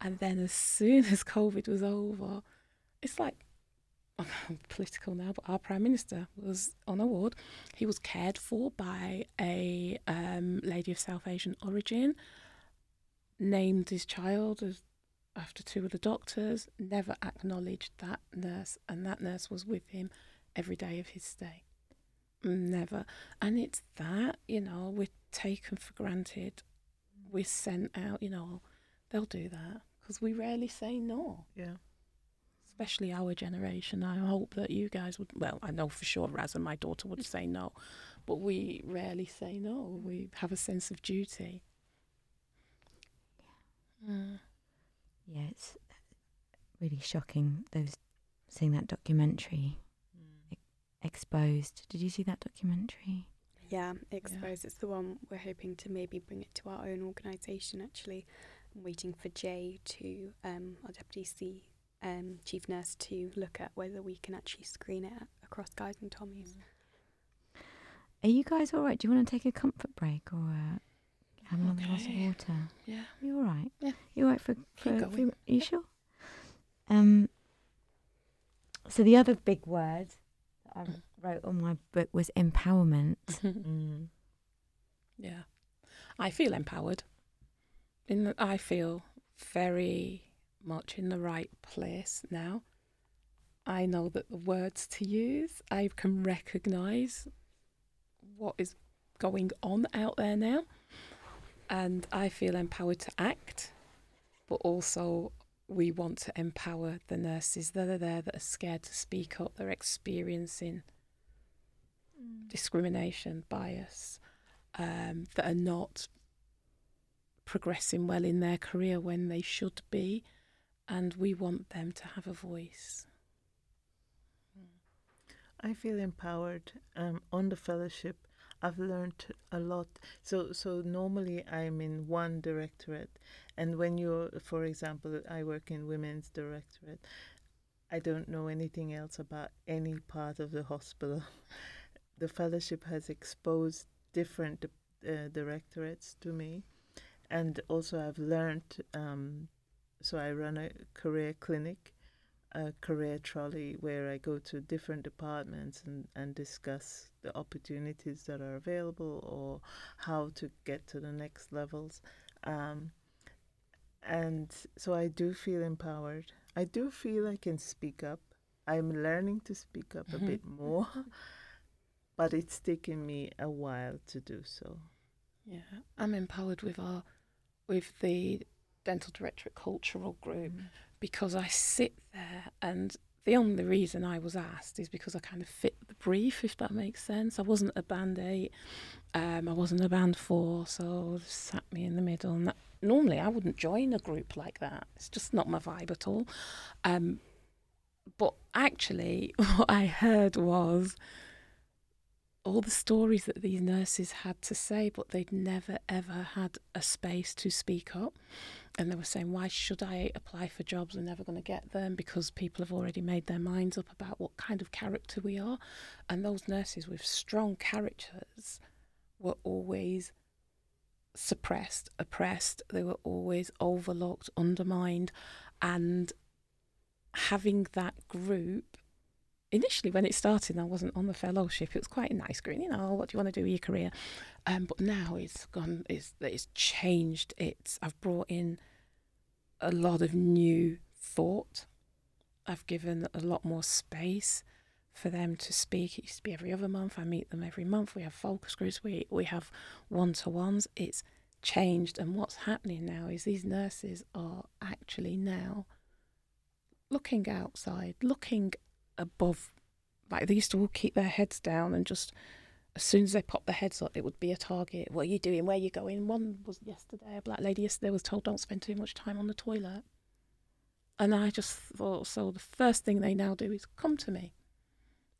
and then as soon as COVID was over, it's like political now, but our prime minister was on a ward. He was cared for by a um, lady of South Asian origin. Named his child as after two of the doctors. Never acknowledged that nurse, and that nurse was with him every day of his stay. Never, and it's that you know we're taken for granted. We're sent out. You know, they'll do that because we rarely say no Yeah. Especially our generation. I hope that you guys would. Well, I know for sure Raz and my daughter would say no, but we rarely say no. We have a sense of duty. Mm. Yeah, it's really shocking. Those seeing that documentary, Exposed. Did you see that documentary? Yeah, Expose. It's the one we're hoping to maybe bring it to our own organisation. Actually, I'm waiting for Jay to um, our deputy C um, chief nurse to look at whether we can actually screen it across Guy's and Tommy's. Are you guys all right? Do you want to take a comfort break or uh, have another glass of Okay. water? Yeah. You all right? Yeah. You all right for, for Keep a few- going. Are you sure? Um. So the other big word that I wrote on my book was empowerment. Mm. yeah, I feel empowered. In that I feel very much in the right place now. I know that the words to use, I can recognise what is going on out there now, and I feel empowered to act, but also we want to empower the nurses that are there that are scared to speak up, they're experiencing discrimination, bias, um, that are not progressing well in their career when they should be, and we want them to have a voice. I feel empowered um, on the fellowship. I've learned a lot. So, so normally I'm in one directorate, and when you're, for example, I work in women's directorate. I don't know anything else about any part of the hospital. the fellowship has exposed different uh, directorates to me, and also I've learned. Um, so I run a career clinic a career trolley where I go to different departments and, and discuss the opportunities that are available or how to get to the next levels. Um, and so I do feel empowered. I do feel I can speak up. I'm learning to speak up a Mhm. bit more, but it's taken me a while to do so. Yeah, I'm empowered with our, with the dental directorate cultural group because I sit there and the only reason I was asked is because I kind of fit the brief, if that makes sense. I wasn't a band eight, um, I wasn't a band four, so they sat me in the middle. And that, normally I wouldn't join a group like that. It's just not my vibe at all. Um, but actually, what I heard was all the stories that these nurses had to say, but they'd never ever had a space to speak up. And they were saying, why should I apply for jobs? I'm never going to get them because people have already made their minds up about what kind of character we are. And those nurses with strong characters were always suppressed, oppressed, they were always overlooked, undermined. And having that group, initially when it started, I wasn't on the fellowship. It was quite a nice group, you know, what do you want to do with your career? Um, but now it's gone, it's, it's changed. It's, I've brought in a lot of new thought. I've given a lot more space for them to speak. It used to be every other month. I meet them every month. We have focus groups. We we have one to ones. It's changed, and what's happening now is these nurses are actually now looking outside, looking above. Like they used to all keep their heads down and just as soon as they popped their heads up, it would be a target. What are you doing? Where are you going? One was yesterday, a black lady yesterday was told don't spend too much time on the toilet. And I just thought, so the first thing they now do is come to me.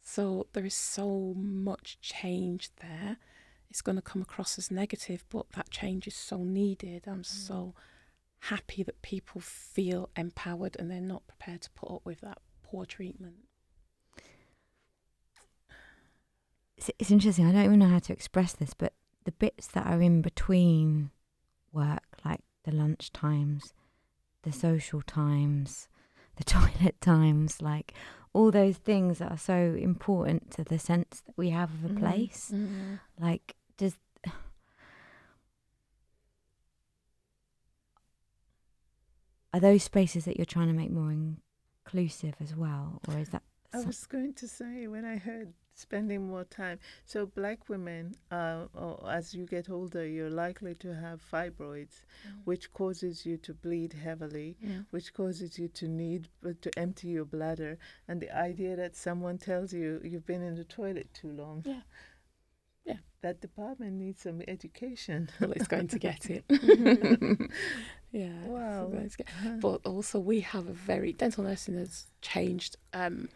So there is so much change there. It's going to come across as negative, but that change is so needed. I'm mm. so happy that people feel empowered and they're not prepared to put up with that poor treatment. It's, it's interesting. I don't even know how to express this, but the bits that are in between work, like the lunch times, the social times, the toilet times, like all those things that are so important to the sense that we have of a mm-hmm. place. Mm-hmm. Like, does are those spaces that you're trying to make more inclusive as well, or is that? I was going to say when I heard spending more time. So black women, uh, as you get older, you're likely to have fibroids, mm. which causes you to bleed heavily, yeah. which causes you to need uh, to empty your bladder. And the idea that someone tells you you've been in the toilet too long. Yeah. Yeah. That department needs some education. Well, it's going to get it. yeah. Wow. Get, but also, we have a very dental nursing has changed. Um,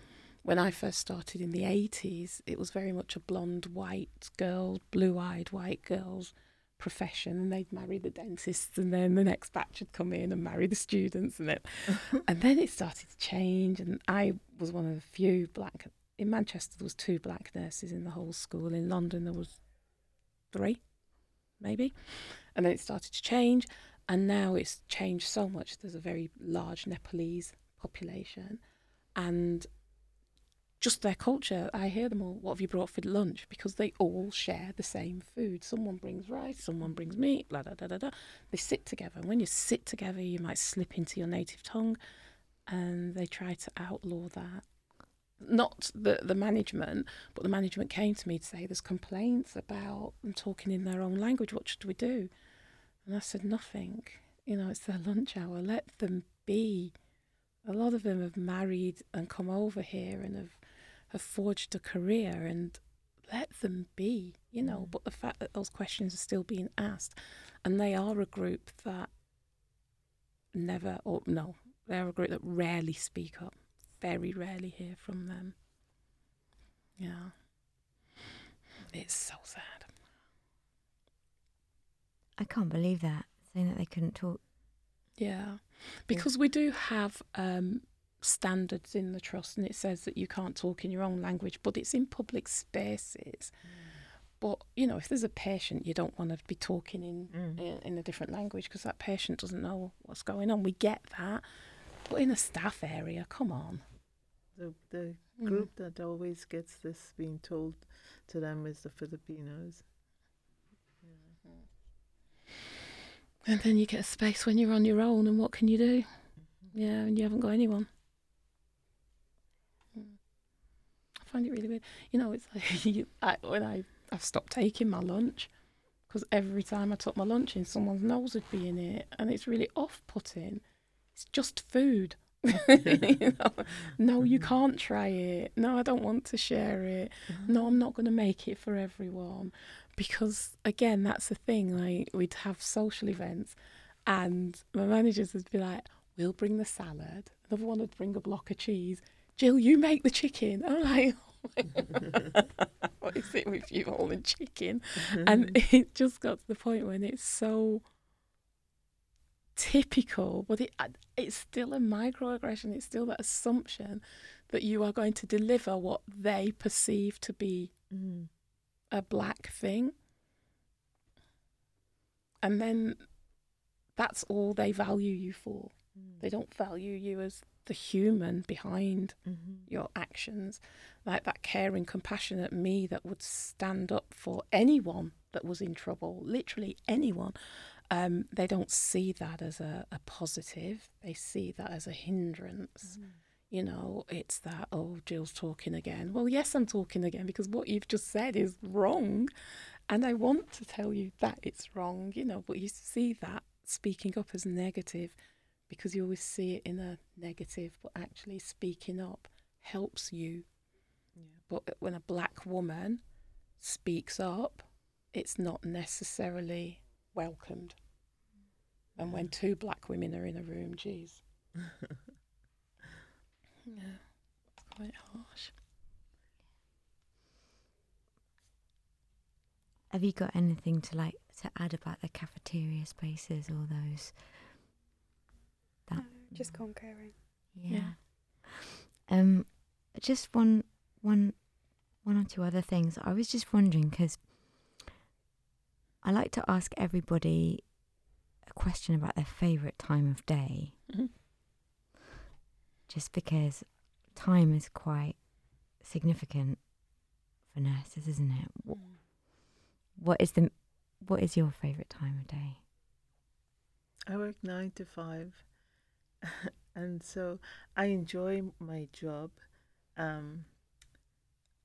when I first started in the 80s, it was very much a blonde white girl, blue eyed white girls profession and they'd marry the dentists and then the next batch would come in and marry the students and then and then it started to change and I was one of the few black in Manchester there was two black nurses in the whole school in London there was three maybe and then it started to change and now it's changed so much there's a very large Nepalese population and just their culture. I hear them all, what have you brought for lunch? Because they all share the same food. Someone brings rice, someone brings meat, blah, blah, blah, blah, blah. They sit together. And when you sit together, you might slip into your native tongue. And they try to outlaw that. Not the, the management, but the management came to me to say there's complaints about them talking in their own language. What should we do? And I said, nothing. You know, it's their lunch hour. Let them be. A lot of them have married and come over here and have have forged a career and let them be, you know. Mm. But the fact that those questions are still being asked, and they are a group that never, or no, they're a group that rarely speak up, very rarely hear from them. Yeah. It's so sad. I can't believe that, saying that they couldn't talk. Yeah. Because we do have um, standards in the trust and it says that you can't talk in your own language, but it's in public spaces. Mm. But you know, if there's a patient, you don't want to be talking in mm. in, in, a different language because that patient doesn't know what's going on. We get that, but in a staff area, come on. The the mm. group that always gets this being told to them is the Filipinos. And then you get a space when you're on your own, and what can you do? Mm-hmm. Yeah, and you haven't got anyone. Find it really weird. You know, it's like you, I, when I I've stopped taking my lunch because every time I took my lunch in, someone's nose would be in it, and it's really off-putting. It's just food. you know? No, you mm-hmm. can't try it. No, I don't want to share it. Mm-hmm. No, I'm not going to make it for everyone. Because again, that's the thing. Like we'd have social events, and my managers would be like, "We'll bring the salad." Another one would bring a block of cheese Jill, you make the chicken. I'm like, oh what is it with you all and chicken? And it just got to the point when it's so typical, but it, it's still a microaggression. It's still that assumption that you are going to deliver what they perceive to be Mm. a black thing. And then that's all they value you for. Mm. They don't value you as the human behind Mhm. your actions, like that caring, compassionate me that would stand up for anyone that was in trouble, literally anyone. Um, they don't see that as a, a positive, they see that as a hindrance. You know, it's that, oh, Jill's talking again. Well, yes, I'm talking again because what you've just said is wrong. And I want to tell you that it's wrong, you know, but you see that speaking up as negative because you always see it in a negative, but actually speaking up helps you. Yeah. But uh, when a black woman speaks up, it's not necessarily welcomed. And when two black women are in a room, geez. yeah, it's quite harsh. Have you got anything to like to add about the cafeteria spaces or those? That No, just concurring. yeah. Um, just one, one, one or two other things. I was just wondering because I like to ask everybody a question about their favorite time of day, Mhm. just because time is quite significant for nurses, isn't it? Wh- What is the, what is your favorite time of day? I work nine to five, and so I enjoy my job. Um,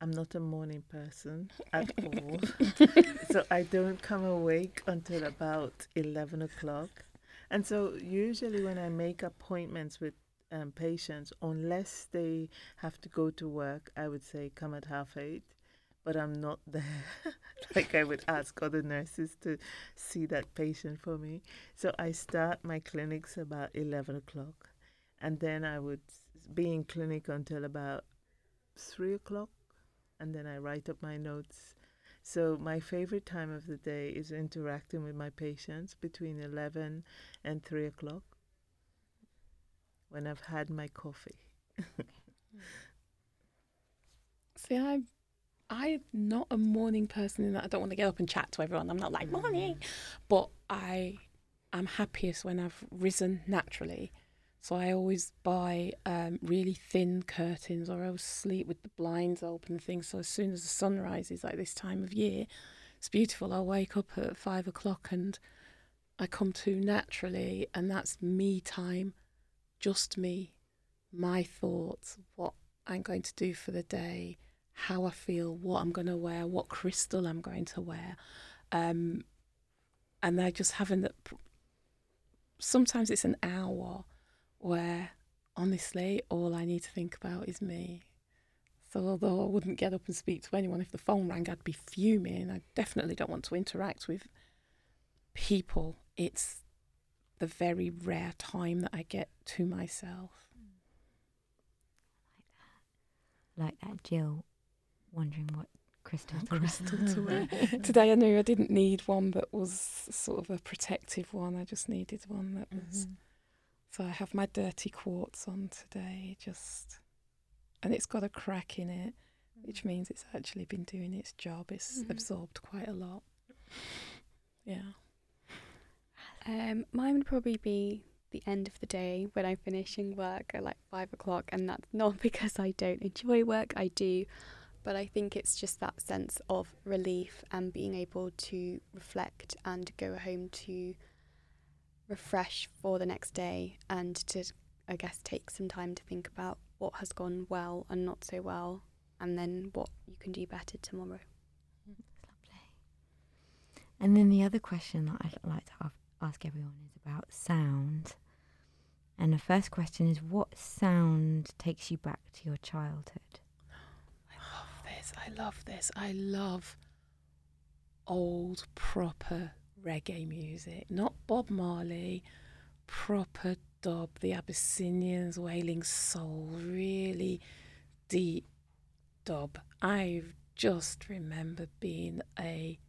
I'm not a morning person at all, so I don't come awake until about eleven o'clock. And so usually when I make appointments with um, patients, unless they have to go to work, I would say come at half eight. But I'm not there. like I would ask other nurses to see that patient for me. So I start my clinics about 11 o'clock. And then I would be in clinic until about 3 o'clock. And then I write up my notes. So my favorite time of the day is interacting with my patients between 11 and 3 o'clock when I've had my coffee. See, I'm I'm not a morning person in that I don't want to get up and chat to everyone. I'm not like morning, but I am happiest when I've risen naturally. So I always buy um, really thin curtains, or I always sleep with the blinds open and things. So as soon as the sun rises, like this time of year, it's beautiful. I'll wake up at five o'clock and I come to naturally, and that's me time, just me, my thoughts, what I'm going to do for the day, how I feel, what I'm going to wear, what crystal I'm going to wear. Um, and they're just having that. Sometimes it's an hour where honestly, all I need to think about is me. So, although I wouldn't get up and speak to anyone if the phone rang, I'd be fuming. I definitely don't want to interact with people. It's the very rare time that I get to myself. Like that, Like that, Jill, wondering what crystal to wear. crystal to wear. Today I knew I didn't need one that was sort of a protective one. I just needed one that was. So I have my dirty quartz on today, just, and it's got a crack in it, which means it's actually been doing its job. It's Mhm. absorbed quite a lot. Yeah. Um, mine would probably be the end of the day when I'm finishing work at like five o'clock, and that's not because I don't enjoy work, I do, but I think it's just that sense of relief and being able to reflect and go home to refresh for the next day and to, I guess, take some time to think about what has gone well and not so well, and then what you can do better tomorrow. Lovely. And then the other question that I'd like to ask everyone is about sound. And the first question is what sound takes you back to your childhood? I love this. I love this. I love old, proper reggae music. Not Bob Marley, proper dub, the Abyssinians, wailing soul, really deep dub. I just remember being a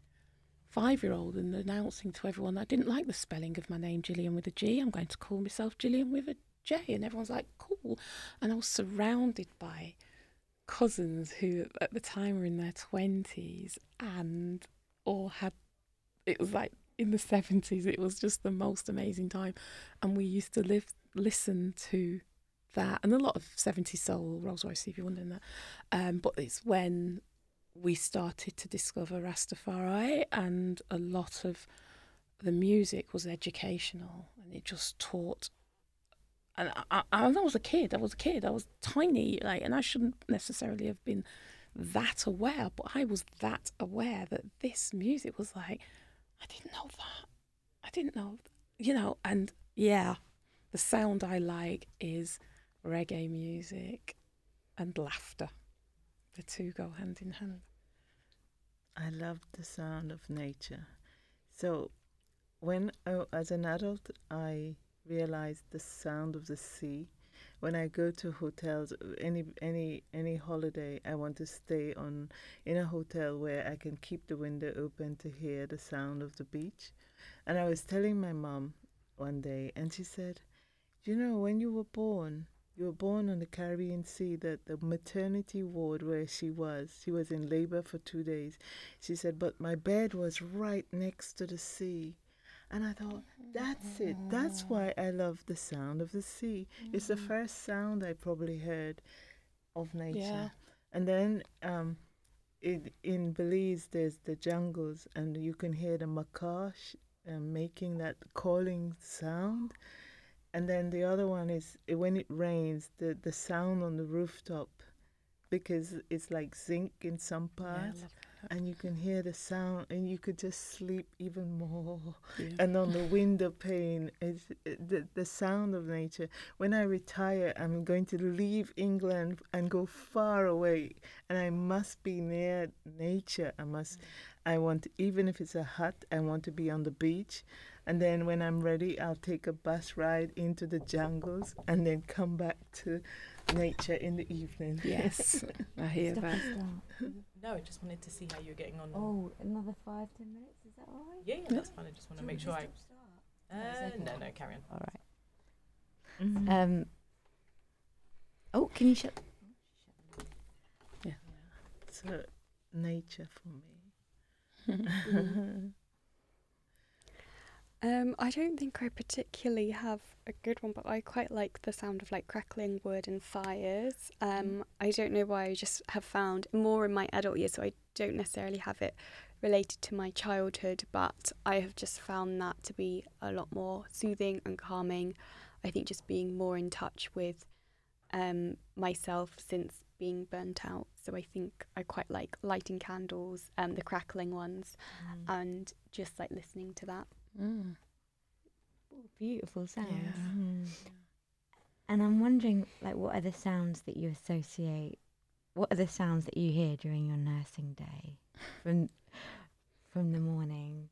five year old and announcing to everyone I didn't like the spelling of my name, Gillian with a G. I'm going to call myself Gillian with a J. And everyone's like, cool. And I was surrounded by cousins who at the time were in their 20s and all had, it was like in the 70s, it was just the most amazing time. And we used to live, listen to that and a lot of 70s soul, Rose Royce, Stevie Wonder, and that. Um, but it's when we started to discover Rastafari, and a lot of the music was educational and it just taught. And I, I, I was a kid. I was a kid. I was tiny, like, and I shouldn't necessarily have been that aware, but I was that aware that this music was like, I didn't know that. I didn't know, you know, and yeah, the sound I like is reggae music and laughter. The two go hand in hand. I love the sound of nature. So, when I, as an adult, I realized the sound of the sea. When I go to hotels, any any any holiday, I want to stay on in a hotel where I can keep the window open to hear the sound of the beach. And I was telling my mom one day, and she said, "You know, when you were born, you were born on the Caribbean Sea, that the maternity ward where she was, she was in labor for two days. She said, but my bed was right next to the sea. And I thought, that's it. That's why I love the sound of the sea. It's the first sound I probably heard of nature. Yeah. And then um, in, in Belize, there's the jungles, and you can hear the macaw sh- um, making that calling sound. And then the other one is when it rains, the, the sound on the rooftop, because it's like zinc in some parts, love and you can hear the sound, and you could just sleep even more. Yeah. And on the window pane, it's it, the the sound of nature. When I retire, I'm going to leave England and go far away, and I must be near nature. I must. Mm. I want, even if it's a hut, I want to be on the beach. And then when I'm ready, I'll take a bus ride into the jungles and then come back to nature in the evening. Yes, I hear Stop that. No, I just wanted to see how you're getting on. Oh, another five, ten minutes. Is that all right? Yeah, yeah, that's fine. I just want to make sure I. No, Uh, no, no, carry on. All right. Mhm. Um. Oh, can you shut? Yeah. So nature for me. Um, I don't think I particularly have a good one, but I quite like the sound of like crackling wood and fires. Um, I don't know why I just have found more in my adult years, so I don't necessarily have it related to my childhood, but I have just found that to be a lot more soothing and calming. I think just being more in touch with um, myself since being burnt out. So I think I quite like lighting candles, um, the crackling ones, and just like listening to that. Mm. Beautiful sounds. Yeah. Mm. And I'm wondering, like, what are the sounds that you associate? What are the sounds that you hear during your nursing day, from from the morning?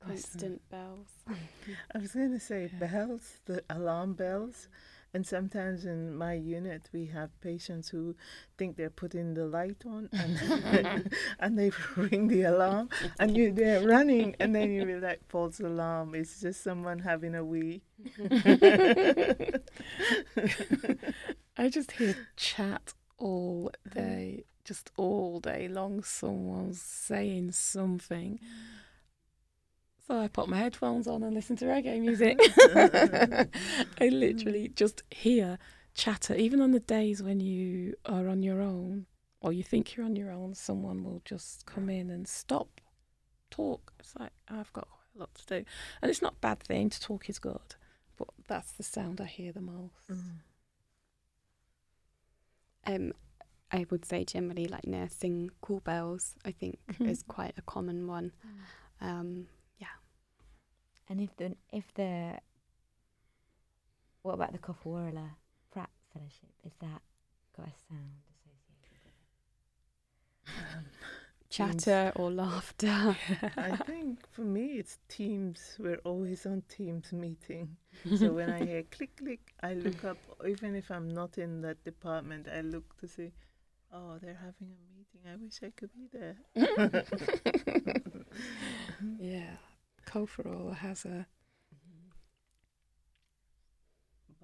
Constant bells. I was going to say Yeah. bells, the alarm bells. And sometimes in my unit, we have patients who think they're putting the light on and, and they ring the alarm and you, they're running. And then you be like, false alarm. It's just someone having a wee. I just hear chat all day, just all day long. Someone's saying something. So I put my headphones on and listen to reggae music. I literally just hear chatter. Even on the days when you are on your own or you think you're on your own, someone will just come in and stop, talk. It's like, I've got quite a lot to do. And it's not a bad thing, to talk is good. But that's the sound I hear the most. Um, I would say generally like nursing call bells. I think Mhm. is quite a common one. Um, And if the if the what about the Kofoworola Pratt Fellowship? Is that got a sound associated with it? Um, chatter or laughter. I think for me, it's Teams. We're always on Teams meeting. So when I hear click, click, I look up. Even if I'm not in that department, I look to see Oh, they're having a meeting. I wish I could be there. yeah, Kofoworola has a,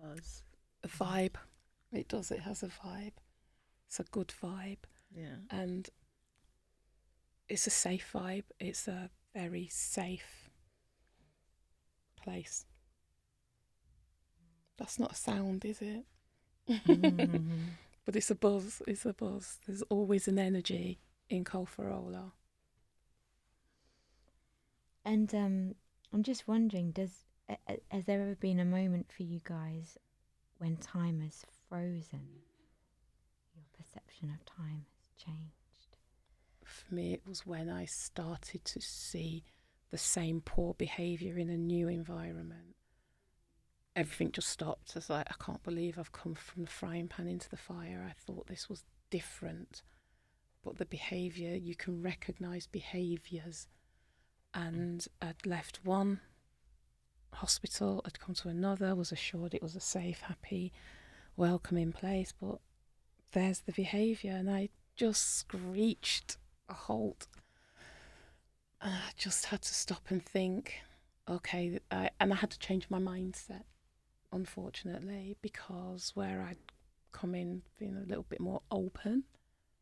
Buzz. a vibe. It does. It has a vibe. It's a good vibe, Yeah. and it's a safe vibe. It's a very safe place. That's not a sound, is it? Mhm. But it's a buzz. It's a buzz. There's always an energy in Kofoworola. And um, I'm just wondering, does has there ever been a moment for you guys when time has frozen? Your perception of time has changed. For me, it was when I started to see the same poor behaviour in a new environment. Everything just stopped. I was like, I can't believe I've come from the frying pan into the fire. I thought this was different. But the behaviour, you can recognise behaviours. And I'd left one hospital, I'd come to another, was assured it was a safe, happy, welcoming place. But there's the behaviour, and I just screeched a halt. And I just had to stop and think, okay, I, and I had to change my mindset, unfortunately, because where I'd come in being a little bit more open,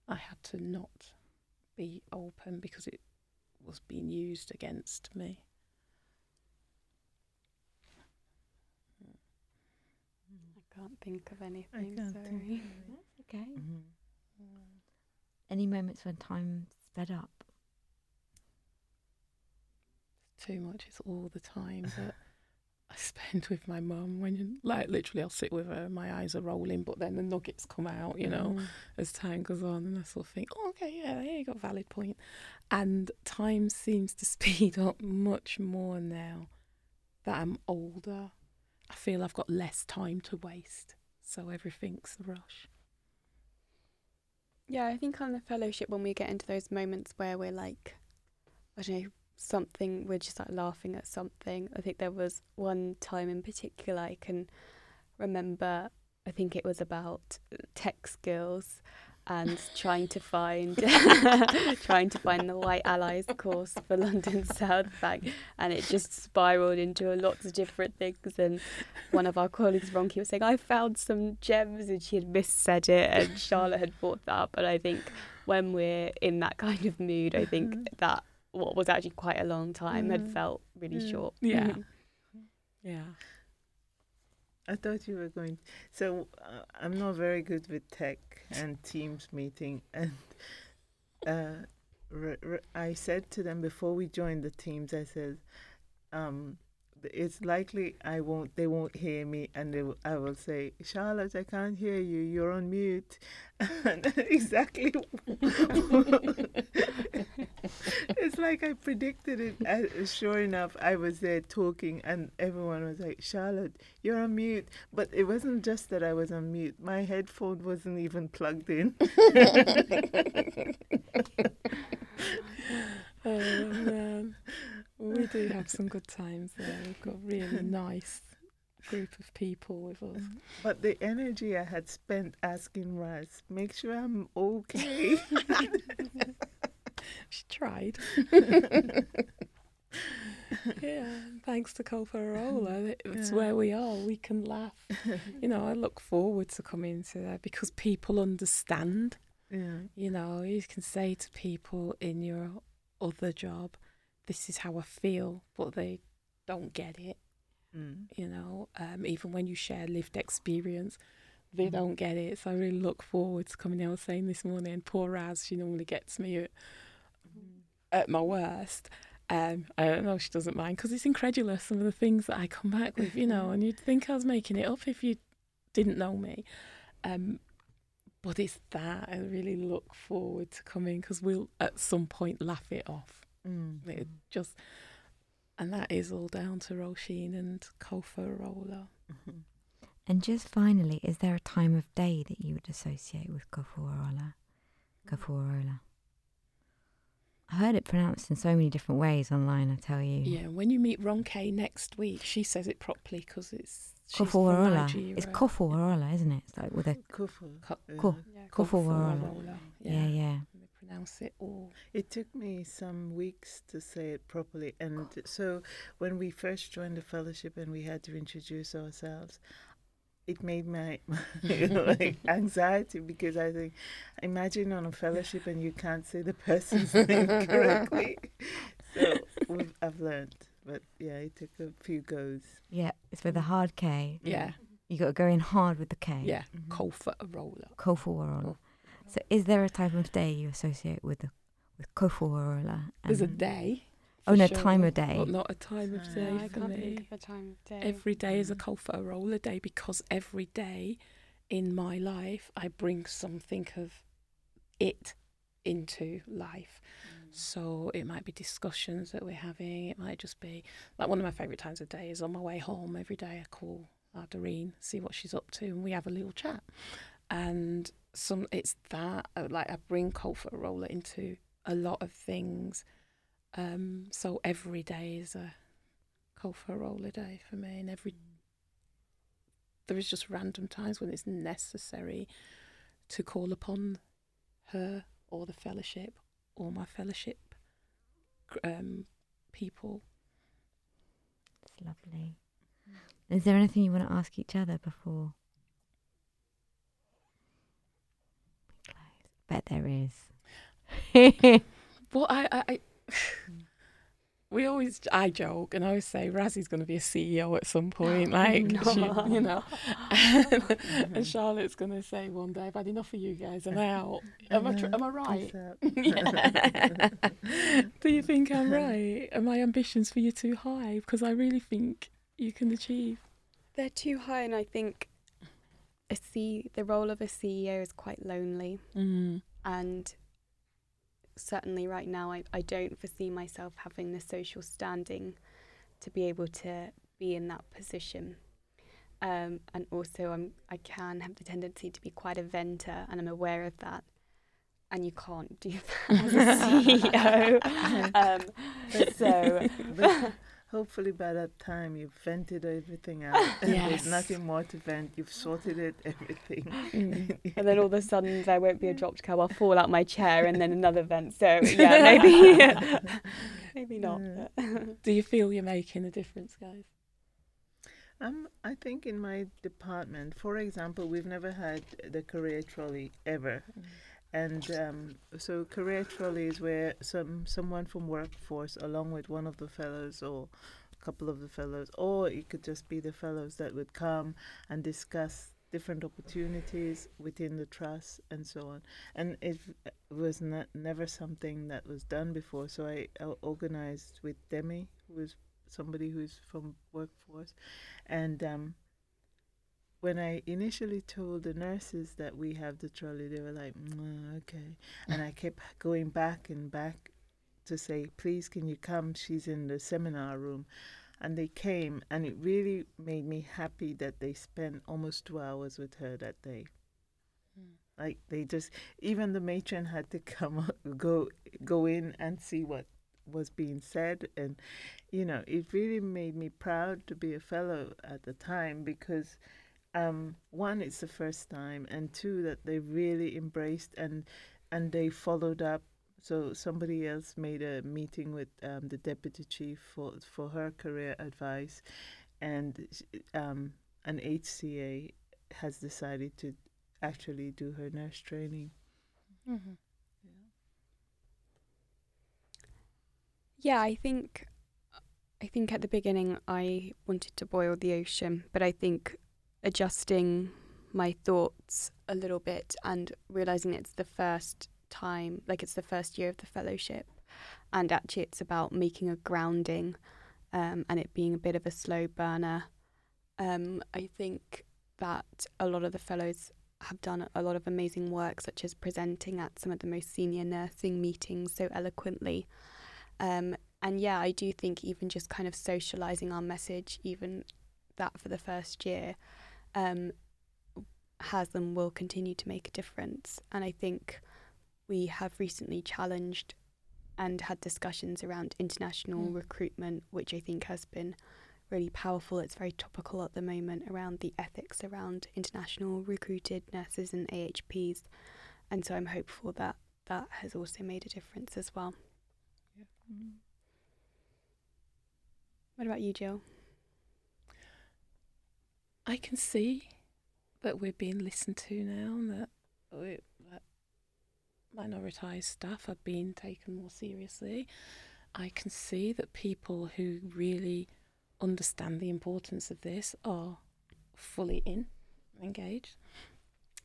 I had to not be open because it was being used against me. I can't think of anything. can't sorry. think of it. That's okay. Mhm. Any moments when time sped up? too much. It's all the time that I spend with my mum. When you, like literally, I'll sit with her, my eyes are rolling, but then the nuggets come out, you know, Mhm. as time goes on, and I sort of think, oh, okay, yeah, there you got a valid point. And time seems to speed up much more now that I'm older. I feel I've got less time to waste, so everything's a rush. Yeah, I think on the fellowship when we get into those moments where we're like, I don't know, something, we're just like laughing at something. I think there was one time in particular I can remember, I think it was about tech skills and trying to find trying to find the white allies course for London South Bank and it just spiraled into lots of different things and one of our colleagues Ronke was saying I found some gems and she had missaid it and Charlotte had brought that up and I think when we're in that kind of mood I think that what was actually quite a long time had Mm. felt really Mm. short Yeah. Yeah. I thought you were going. So uh, I'm not very good with tech and Teams meeting, and uh, I said to them before we joined the teams, I said, um, "It's likely I won't. They won't hear me, and I will say, Charlotte, I can't hear you. You're on mute." exactly. it's like I predicted it. Uh, sure enough, I was there talking, and everyone was like, "Charlotte, you're on mute." But it wasn't just that I was on mute. My headphone wasn't even plugged in. Oh man, we do have some good times there. We've got a really nice group of people with us. But the energy I had spent asking Raz, make sure I'm okay. She tried. yeah, thanks to Kofoworola, mm, it's Yeah. where we are. We can laugh. You know, I look forward to coming to there because people understand. yeah. You know, you can say to people in your other job, "This is how I feel," but they don't get it. Mm. you know, um, even when you share lived experience, they Mhm. don't get it. So I really look forward to coming. I was saying this morning, poor Raz, she normally gets me at, at my worst. Um, I don't know, she doesn't mind because it's incredulous some of the things that I come back with, you know, and you'd think I was making it up if you didn't know me. Um, but it's that I really look forward to coming because we'll at some point laugh it off. Mm. It just, and that is all down to Roisin and Kofoworola. Mhm. And just finally, is there a time of day that you would associate with Kofoworola? Kofoworola. I heard it pronounced in so many different ways online. I tell you. Yeah, when you meet Ronke next week, she says it properly because it's she's from Kofoworola. Nigeria. It's Kofoworola, isn't it? It's like with a Kufu. Co- yeah. Ko- Yeah. Kofoworola. Kofoworola, yeah, yeah. They pronounce it all. It took me some weeks to say it properly. And so when we first joined the fellowship and we had to introduce ourselves, it made my like anxiety because I think imagine on a fellowship and you can't say the person's name correctly. So we've, I've learned, but yeah, it took a few goes. Yeah, it's with a hard K. Yeah, You got to go in hard with the K. yeah. Mhm. Kofoworola. Kofoworola. So, is there a type of day you associate with the with Kofoworola? There's a day. Oh no, sure, time of day. But not a time of Time. day I for can't me. think of a time of day. Every day is a Mm. Kofoworola day because every day in my life I bring something of it into life. So it might be discussions that we're having. It might just be like one of my favourite times of day is on my way home. Every day I call our Doreen, see what she's up to, and we have a little chat. And some it's that uh, like I bring Kofoworola into a lot of things. Um, so every day is a Kofoworola day for me, and every there is just random times when it's necessary to call upon her or the fellowship or my fellowship um, people. It's lovely. Is there anything you want to ask each other before we close? Bet there is. Well, I, I, I we always, I joke and I always say Razzie's going to be a CEO at some point, like she, you know, and, and mm-hmm. Charlotte's going to say one day, "I've had enough of you guys. I'm out." Am I, tr- am I right? Yeah. Do you think I'm right? Are my ambitions for you too high? Because I really think you can achieve. They're too high, and I think a C, the role of a CEO is quite lonely. Mm. And certainly right now, I, I don't foresee myself having the social standing to be able to be in that position. Um, and also, I'm, I can have the tendency to be quite a venter, and I'm aware of that. And you can't do that as a CEO. um, so, hopefully by that time you've vented everything out. and Yes. There's nothing more to vent. You've sorted it, everything. Mm. and then all of a sudden there won't be a dropped curl. I'll fall out my chair and then another vent. So yeah, maybe maybe not. but- Do you feel you're making a difference, guys? Um, I think in my department, for example, we've never had the career trolley ever. And um, so career trolley is where some someone from workforce, along with one of the fellows or a couple of the fellows, or it could just be the fellows that would come and discuss different opportunities within the trust and so on. And it was not never something that was done before. So I, I organized with Demi, who is somebody who's from workforce, and um, when I initially told the nurses that we have the trolley, they were like, mm, okay. And I kept going back and back to say, please, can you come? She's in the seminar room. And they came, and it really made me happy that they spent almost two hours with her that day. Like they just, even the matron had to come, go, go in and see what was being said, and you know, it really made me proud to be a fellow at the time because um, one, it's the first time, and two, that they really embraced and and they followed up. So somebody else made a meeting with um, the deputy chief for for her career advice, and um, an HCA has decided to actually do her nurse training. Mm-hmm. Yeah, I think I think at the beginning I wanted to boil the ocean, but I think adjusting my thoughts a little bit and realizing it's the first time, like it's the first year of the fellowship, and actually it's about making a grounding, um, and it being a bit of a slow burner. Um, I think that a lot of the fellows have done a lot of amazing work, such as presenting at some of the most senior nursing meetings so eloquently. Um, and yeah, I do think even just kind of socializing our message, even that for the first year, um, has and will continue to make a difference. And I think we have recently challenged and had discussions around international Mm. recruitment, which I think has been really powerful. It's very topical at the moment around the ethics around international recruited nurses and AHPs. And so I'm hopeful that that has also made a difference as well. What about you, Jill? I can see that we're being listened to now, and that, we, that minoritized staff are being taken more seriously. I can see that people who really understand the importance of this are fully in, engaged.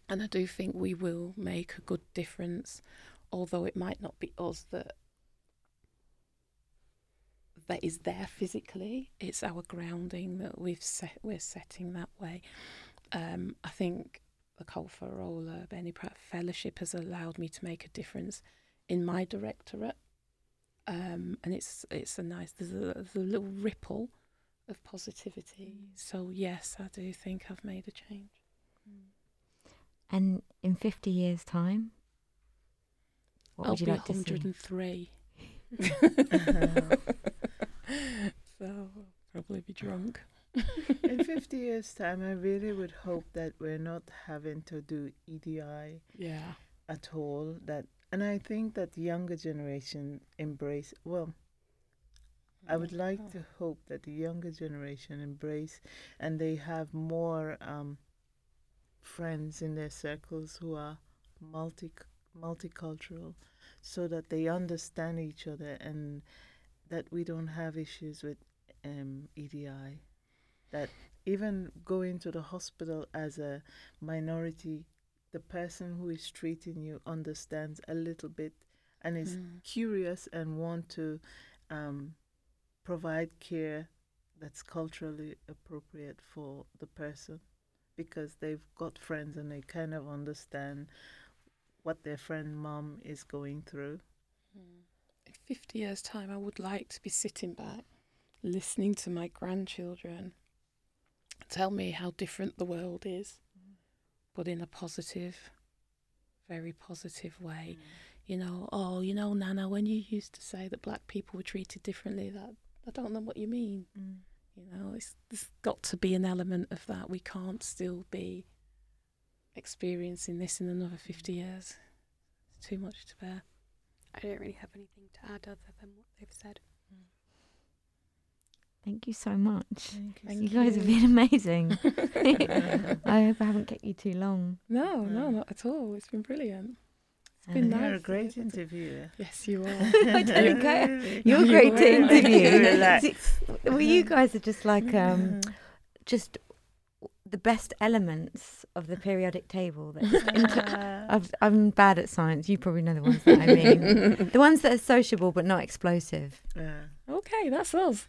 And I do think we will make a good difference, although it might not be us that that is there physically. It's our grounding that we've set. We're setting that way. Um, I think the Kofoworola Abeni Pratt Fellowship has allowed me to make a difference in my directorate, um, and it's it's a nice. There's a, there's a little ripple of positivity. So yes, I do think I've made a change. And in 50 years' time, what I'll would you be like to see? 103. so I'll probably be drunk. In 50 years' time, I really would hope that we're not having to do EDI Yeah. at all. That, and I think that the younger generation embrace. Well, I would like to hope that the younger generation embrace, and they have more um, friends in their circles who are multi multicultural, so that they understand each other and that we don't have issues with um, EDI. That even going to the hospital as a minority, the person who is treating you understands a little bit and is Mm. curious and want to um, provide care that's culturally appropriate for the person because they've got friends and they kind of understand what their friend mom is going through. In 50 years' time, I would like to be sitting back, listening to my grandchildren tell me how different the world is, but in a positive, very positive way. You know, oh, you know, Nana, when you used to say that black people were treated differently, that I don't know what you mean. Mm. You know, it's, there's got to be an element of that. We can't still be experiencing this in another 50 years. It's too much to bear. I don't really have anything to add other than what they've said. Thank you so much. Thank Thank you guys have been amazing. I hope I haven't kept you too long. No, no, Mm. not at all. It's been brilliant. And been You're a great interviewer. Yes, you are. I don't care. You're You great to interview. Relax. well, you guys are just like um, Mhm. just the best elements of the periodic table. That just I've, I'm bad at science. You probably know the ones that I mean. the ones that are sociable but not explosive. Yeah. okay, that's us.